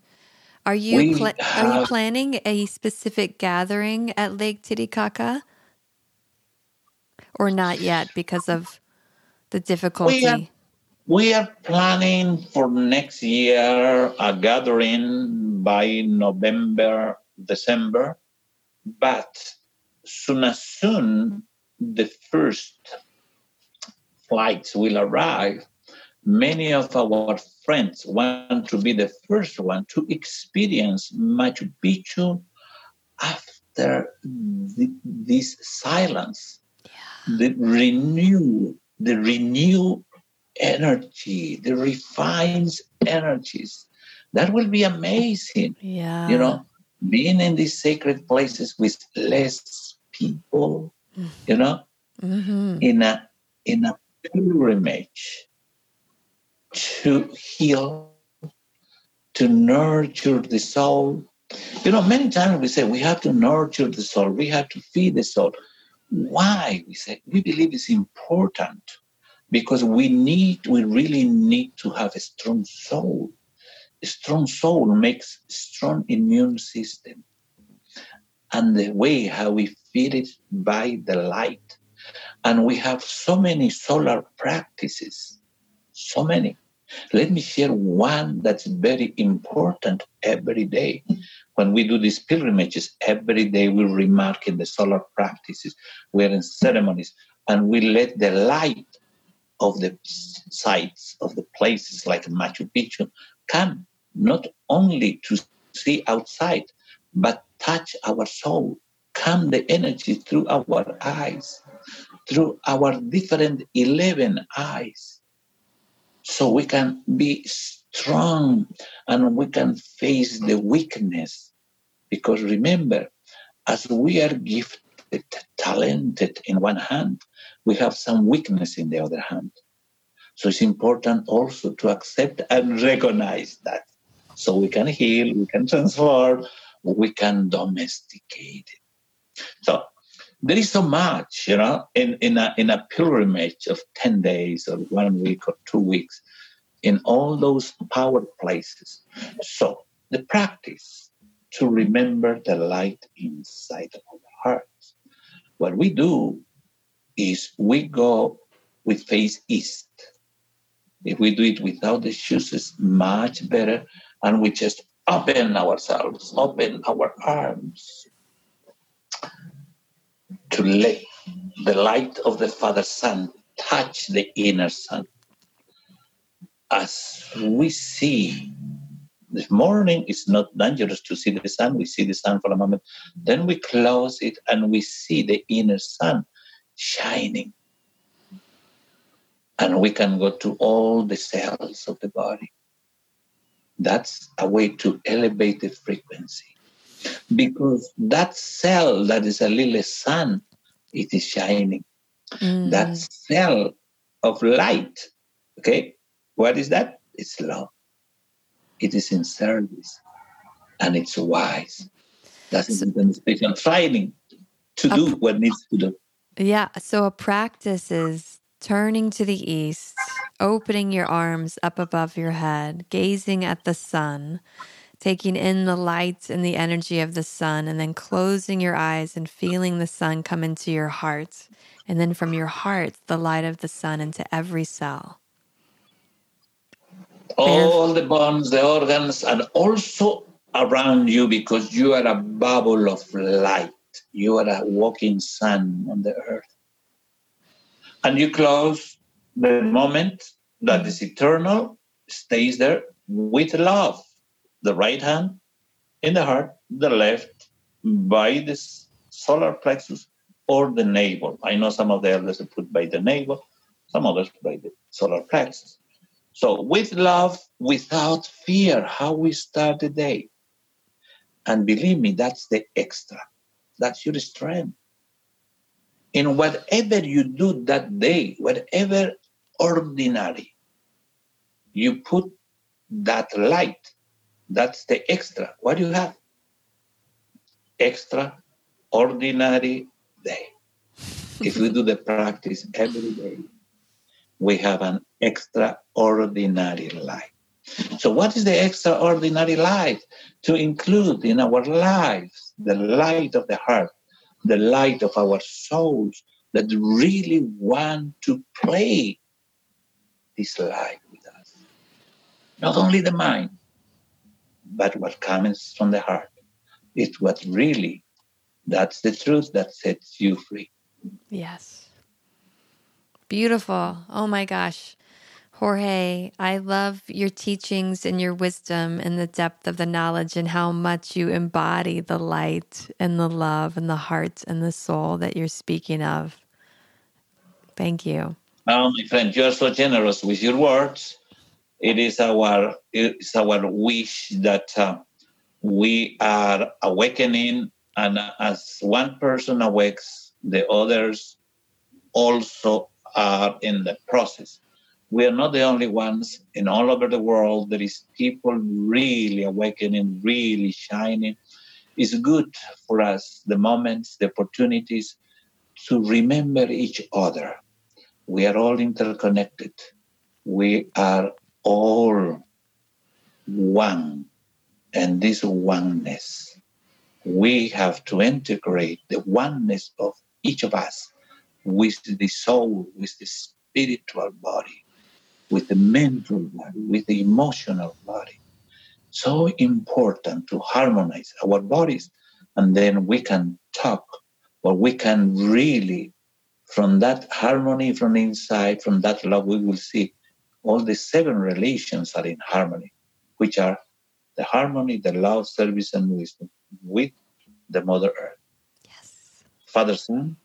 Are you pl- have, are you planning a specific gathering at lake titicaca? Or not yet because of the difficulty we are planning for next year a gathering by November, December, but soon as soon the first flights will arrive, many of our friends want to be the first one to experience Machu Picchu after the, this silence, yeah. the renew, the renew energy, the refines energies. That will be amazing. Yeah. You know, being in these sacred places with less people, mm-hmm. you know, mm-hmm. in a in a pilgrimage to heal, to nurture the soul. You know, many times we say we have to nurture the soul, we have to feed the soul. Why? We say we believe it's important because we need, we really need to have a strong soul. A strong soul makes strong immune system. And the way how we feed it by the light. And we have so many solar practices, so many. Let me share one that's very important every day. When we do these pilgrimages, every day we remark in the solar practices, we're in ceremonies, and we let the light of the sites of the places like Machu Picchu come not only to see outside, but touch our soul, come the energy through our eyes, through our different 11 eyes. So we can be strong and we can face the weakness. Because remember, as we are gifted, talented in one hand, we have some weakness in the other hand. So it's important also to accept and recognize that. So we can heal, we can transform, we can domesticate it. So there is so much, you know, in, in, a, in a pilgrimage of 10 days or one week or two weeks in all those power places. So the practice to remember the light inside of our hearts. What we do is we go with face east. If we do it without the shoes, it's much better. And we just open ourselves, open our arms to let the light of the Father Sun touch the inner sun. As we see this morning, it's not dangerous to see the sun. We see the sun for a moment. Then we close it and we see the inner sun shining. And we can go to all the cells of the body. That's a way to elevate the frequency. Because that cell that is a little sun, it is shining. Mm. That cell of light, okay, what is that? It's love. It is in service and it's wise. That's so, a special training to do what needs to do. Yeah. So a practice is turning to the east, opening your arms up above your head, gazing at the sun, taking in the light and the energy of the sun, and then closing your eyes and feeling the sun come into your heart. And then from your heart, the light of the sun into every cell. All the bones, the organs, and also around you because you are a bubble of light. You are a walking sun on the earth. And you close the moment that is eternal, stays there with love the right hand in the heart, the left by the solar plexus or the navel. I know some of the elders put by the navel, some others by the solar plexus. So with love, without fear, how we start the day. And believe me, that's the extra. That's your strength. In whatever you do that day, whatever ordinary, you put that light that's the extra. What do you have? Extraordinary day. if we do the practice every day, we have an extraordinary life. So, what is the extraordinary life? To include in our lives the light of the heart, the light of our souls that really want to play this life with us. Not only the mind, but what comes from the heart is what really that's the truth that sets you free yes beautiful. Oh my gosh. Jorge i love your teachings and your wisdom and the depth of the knowledge and how much you embody the light and the love and the heart and the soul that you're speaking of. Thank you. Oh my friend you're so generous with your words. It is our it's our wish that uh, we are awakening, and as one person awakes, the others also are in the process. We are not the only ones. In all over the world, there is people really awakening, really shining. It's good for us the moments, the opportunities to remember each other. We are all interconnected. We are all one. And this oneness, we have to integrate the oneness of each of us with the soul, with the spiritual body, with the mental body, with the emotional body. So important to harmonize our bodies, and then we can talk, or we can really, from that harmony from inside, from that love, we will see all the seven relations are in harmony, which are the harmony, the love, service, and wisdom with the Mother Earth. Yes. Father, Sun,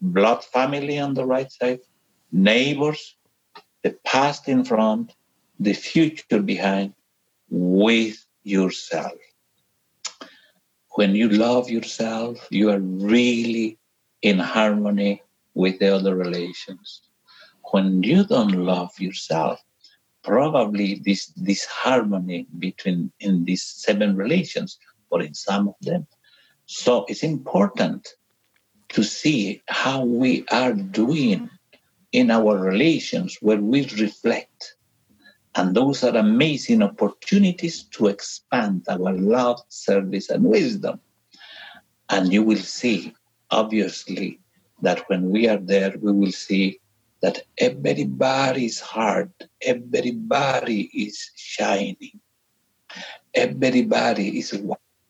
blood family on the right side, neighbors, the past in front, the future behind, with yourself. When you love yourself, you are really in harmony with the other relations when you don't love yourself, probably this disharmony between in these seven relations or in some of them. So it's important to see how we are doing in our relations where we reflect. And those are amazing opportunities to expand our love, service, and wisdom. And you will see, obviously, that when we are there, we will see that everybody's heart, everybody is shining, everybody is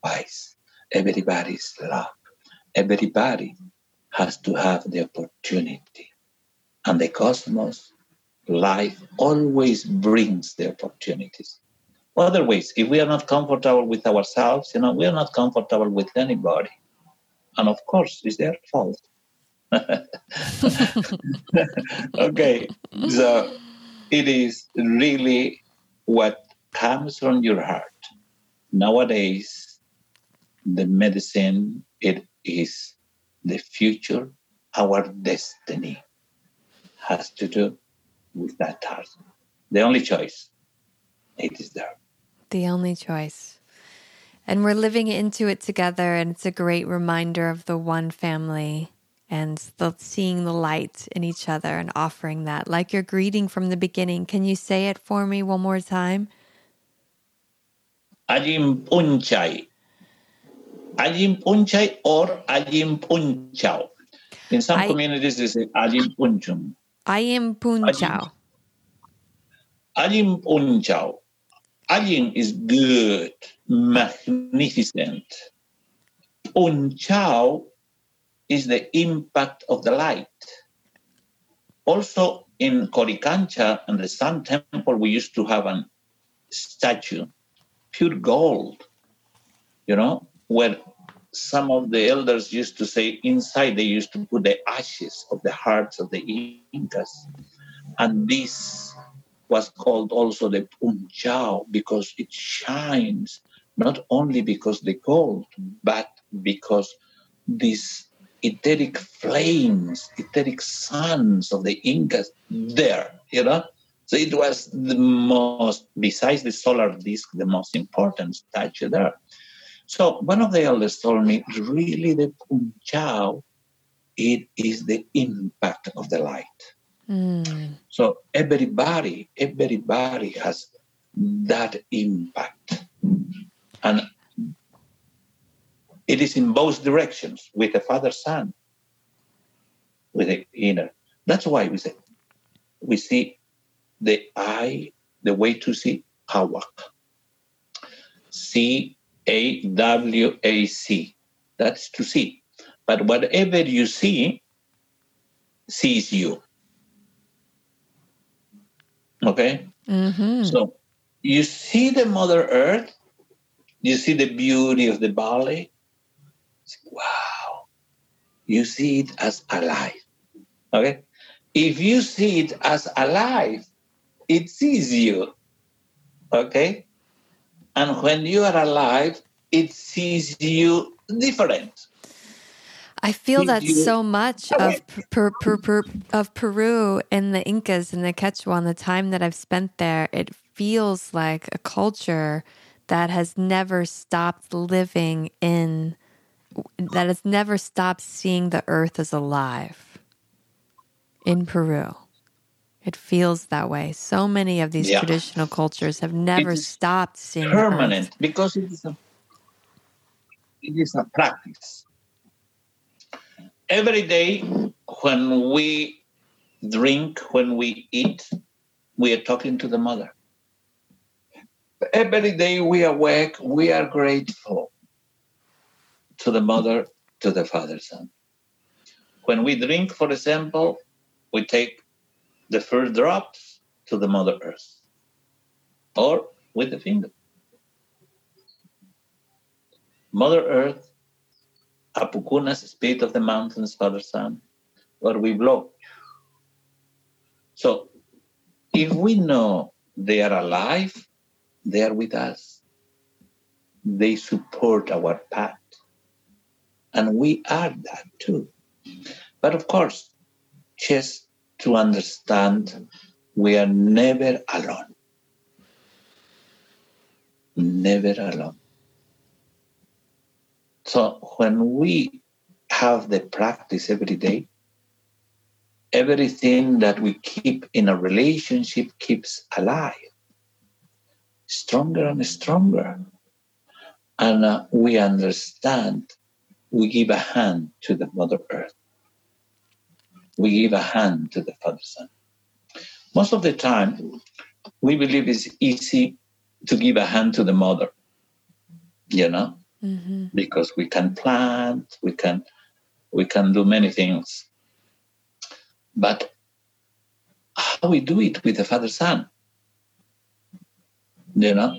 wise, everybody is love, everybody has to have the opportunity. And the cosmos, life always brings the opportunities. Other ways, if we are not comfortable with ourselves, you know, we are not comfortable with anybody. And of course, it's their fault. okay, so it is really what comes from your heart. Nowadays, the medicine it is the future, our destiny has to do with that heart. The only choice, it is there. The only choice. And we're living into it together, and it's a great reminder of the one family and the seeing the light in each other and offering that, like your greeting from the beginning. Can you say it for me one more time? Ajim Punchai. Ajim Punchai or Ajim Punchao. In some I, communities, they say Ajim Punchum. Ajim Punchao. Ajim Punchao. Ajim is good, magnificent. Punchao is the impact of the light. Also, in Coricancha and the Sun Temple, we used to have a statue, pure gold, you know, where some of the elders used to say inside they used to put the ashes of the hearts of the Incas. And this was called also the punchao because it shines not only because the gold, but because these etheric flames, etheric suns of the Incas there, you know? So it was the most, besides the solar disk, the most important statue there. So one of the elders told me, really the punchao, it is the impact of the light. Mm. So everybody, everybody has that impact. And it is in both directions with the father sun, with the inner. That's why we say we see the eye, the way to see Hawak. C A W A C. That's to see. But whatever you see sees you. Okay? Mm-hmm. So you see the Mother Earth, you see the beauty of the valley, wow, you see it as alive. Okay? If you see it as alive, it sees you. Okay? And when you are alive, it sees you different. I feel that so much of per, per, per, of Peru and the Incas and the Quechua and the time that I've spent there. It feels like a culture that has never stopped living in that has never stopped seeing the earth as alive in Peru. It feels that way. So many of these yeah. traditional cultures have never stopped seeing permanent because it is a it is a practice. Every day when we drink, when we eat, we are talking to the mother. Every day we awake, we are grateful to the mother, to the father, sun. When we drink, for example, we take the first drops to the mother earth or with the finger. Mother Earth, Apukunas, spirit of the mountains, Father Sun, where we blow. So if we know they are alive, they are with us. They support our path. And we are that too. But of course, just to understand we are never alone. Never alone. So when we have the practice every day, everything that we keep in a relationship keeps alive. stronger and stronger. And uh, we understand, we give a hand to the Mother Earth. We give a hand to the Father Sun. Most of the time, we believe it's easy to give a hand to the mother, you know, mm-hmm. because we can plant, we can, we can do many things. But how we do it with the Father Sun, You know?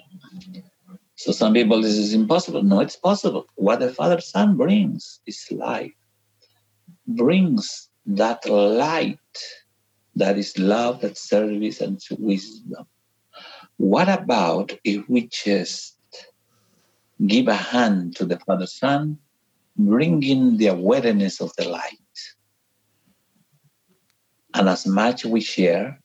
So some people, this is impossible. No, it's possible. What the Father Sun brings is life, brings that light that is love, that service, and wisdom. What about if we just give a hand to the Father Sun, bringing the awareness of the light? And as much we share,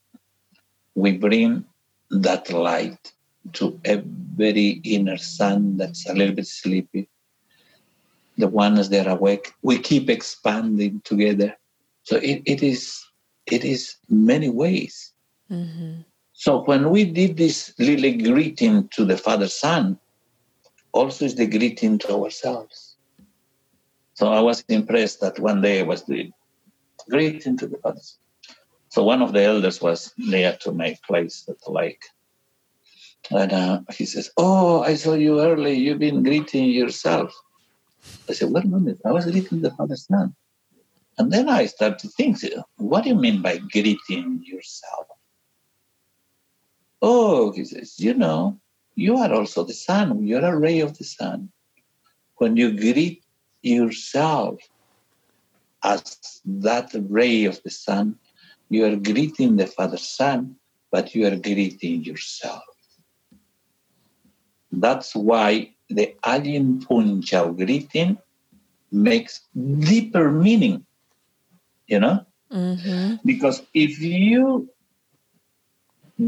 we bring that light to every inner sun that's a little bit sleepy. The ones that are awake, we keep expanding together. So it, it is it is many ways. Mm-hmm. So when we did this little greeting to the Father Sun, also is the greeting to ourselves. So I was impressed that one day I was doing greeting to the Father So one of the elders was there to make place at the lake. And uh, he says, Oh, I saw you early. You've been greeting yourself. I said, a minute. I was greeting the Father Sun. And then I start to think, what do you mean by greeting yourself? Oh, he says, you know, you are also the sun. You're a ray of the sun. When you greet yourself as that ray of the sun, you are greeting the Father Sun, but you are greeting yourself. That's why the Ajin Punchao greeting makes deeper meaning you know? Mm-hmm. Because if you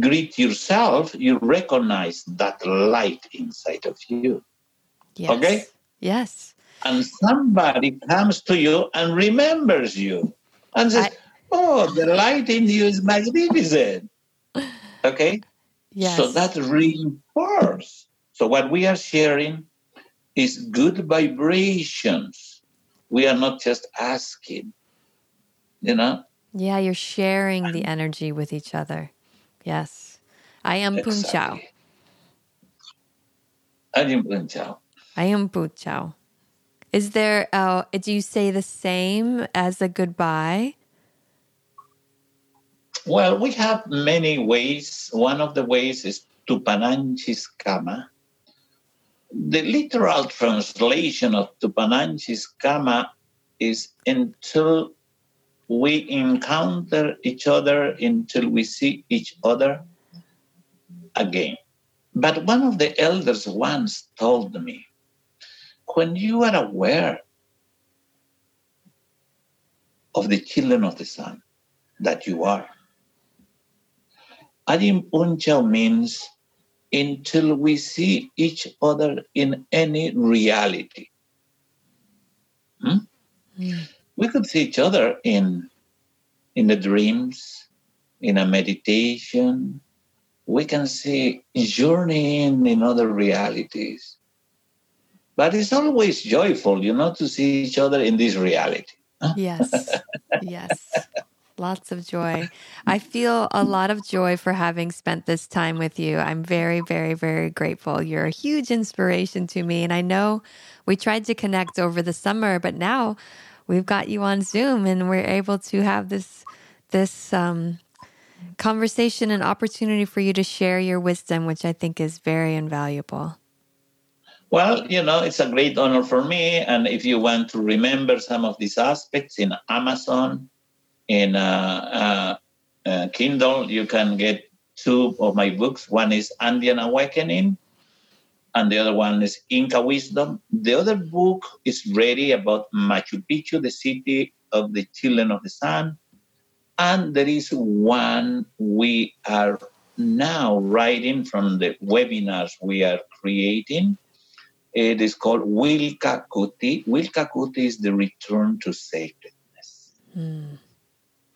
greet yourself, you recognize that light inside of you. Yes. Okay? Yes. And somebody comes to you and remembers you and says, I... Oh, the light in you is magnificent. Okay? Yes. So that reinforces. So what we are sharing is good vibrations. We are not just asking you know? Yeah, you're sharing the energy with each other. Yes. I am exactly. Punchao. I am Punchao. I am Punchao. Is there, uh, do you say the same as a goodbye? Well, we have many ways. One of the ways is Tupananchis Kama. The literal translation of Tupananchis Kama is until we encounter each other until we see each other again. But one of the elders once told me when you are aware of the children of the sun that you are, Ajin Punchao means until we see each other in any reality. Hmm? Mm we could see each other in in the dreams, in a meditation. We can see journeying in other realities. But it's always joyful, you know, to see each other in this reality. Yes. yes. Lots of joy. I feel a lot of joy for having spent this time with you. I'm very, very, very grateful. You're a huge inspiration to me. And I know we tried to connect over the summer, but now we've got you on Zoom and we're able to have this this um, conversation and opportunity for you to share your wisdom, which I think is very invaluable. Well, you know, it's a great honor for me. And if you want to remember some of these aspects in Amazon, in uh, uh, uh, Kindle, you can get two of my books. One is Andean Awakening, and the other one is Inca Wisdom. The other book is ready about Machu Picchu, the city of the children of the sun. And there is one we are now writing from the webinars we are creating. It is called Wilka Kuti. Wilka Kuti is the return to sacredness, mm.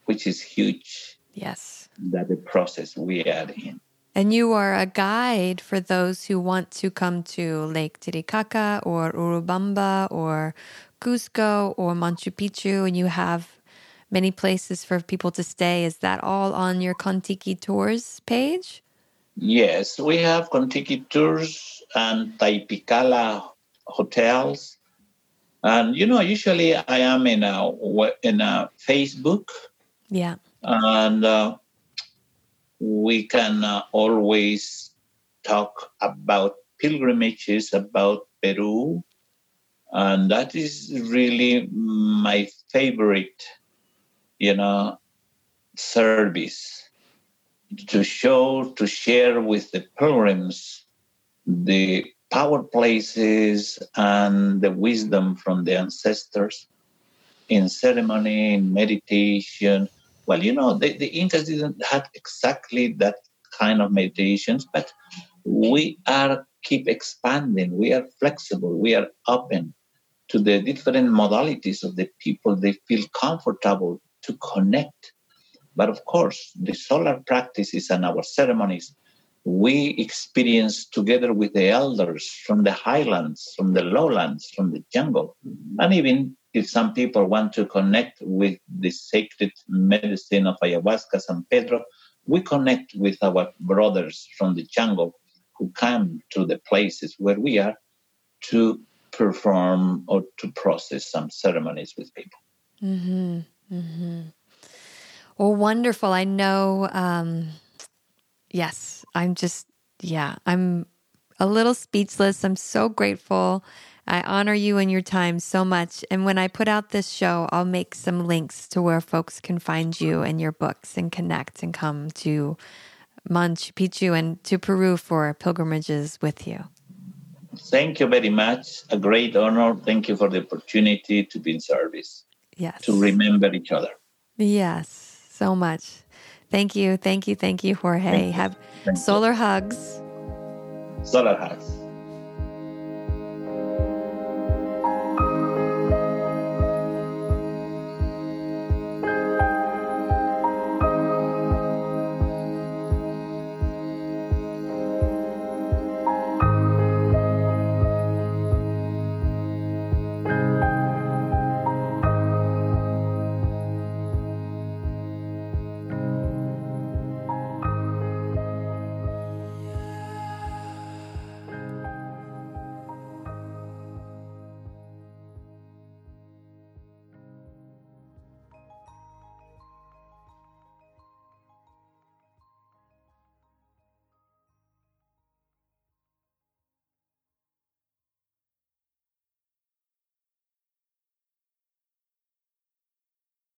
which is huge. Yes. That the process we are in. And you are a guide for those who want to come to Lake Titicaca or Urubamba or Cusco or Machu Picchu, and you have many places for people to stay. Is that all on your Kontiki Tours page? Yes, we have Kontiki Tours and Taypikala hotels. And you know, usually I am in a in a Facebook. Yeah. And uh, we can uh, always talk about pilgrimages, about Peru, and that is really my favorite, you know, service to show, to share with the pilgrims the power places and the wisdom from the ancestors in ceremony, in meditation. Well, you know, the, the Incas didn't have exactly that kind of meditations, but we are keep expanding. We are flexible. We are open to the different modalities of the people they feel comfortable to connect. But of course, the solar practices and our ceremonies we experience together with the elders from the highlands, from the lowlands, from the jungle. And even if some people want to connect with the sacred medicine of ayahuasca, San Pedro, we connect with our brothers from the jungle who come to the places where we are to perform or to process some ceremonies with people. Mm-hmm. Mm-hmm. Well, wonderful. I know. Um, yes, I'm just, yeah, I'm a little speechless. I'm so grateful. I honor you and your time so much. And when I put out this show, I'll make some links to where folks can find you and your books and connect and come to Machu Picchu and to Peru for pilgrimages with you. Thank you very much. A great honor. Thank you for the opportunity to be in service. Yes. To remember each other. Yes, so much. Thank you. Thank you. Thank you, Jorge. Thank you. Have Thank solar you. hugs. Solar hugs.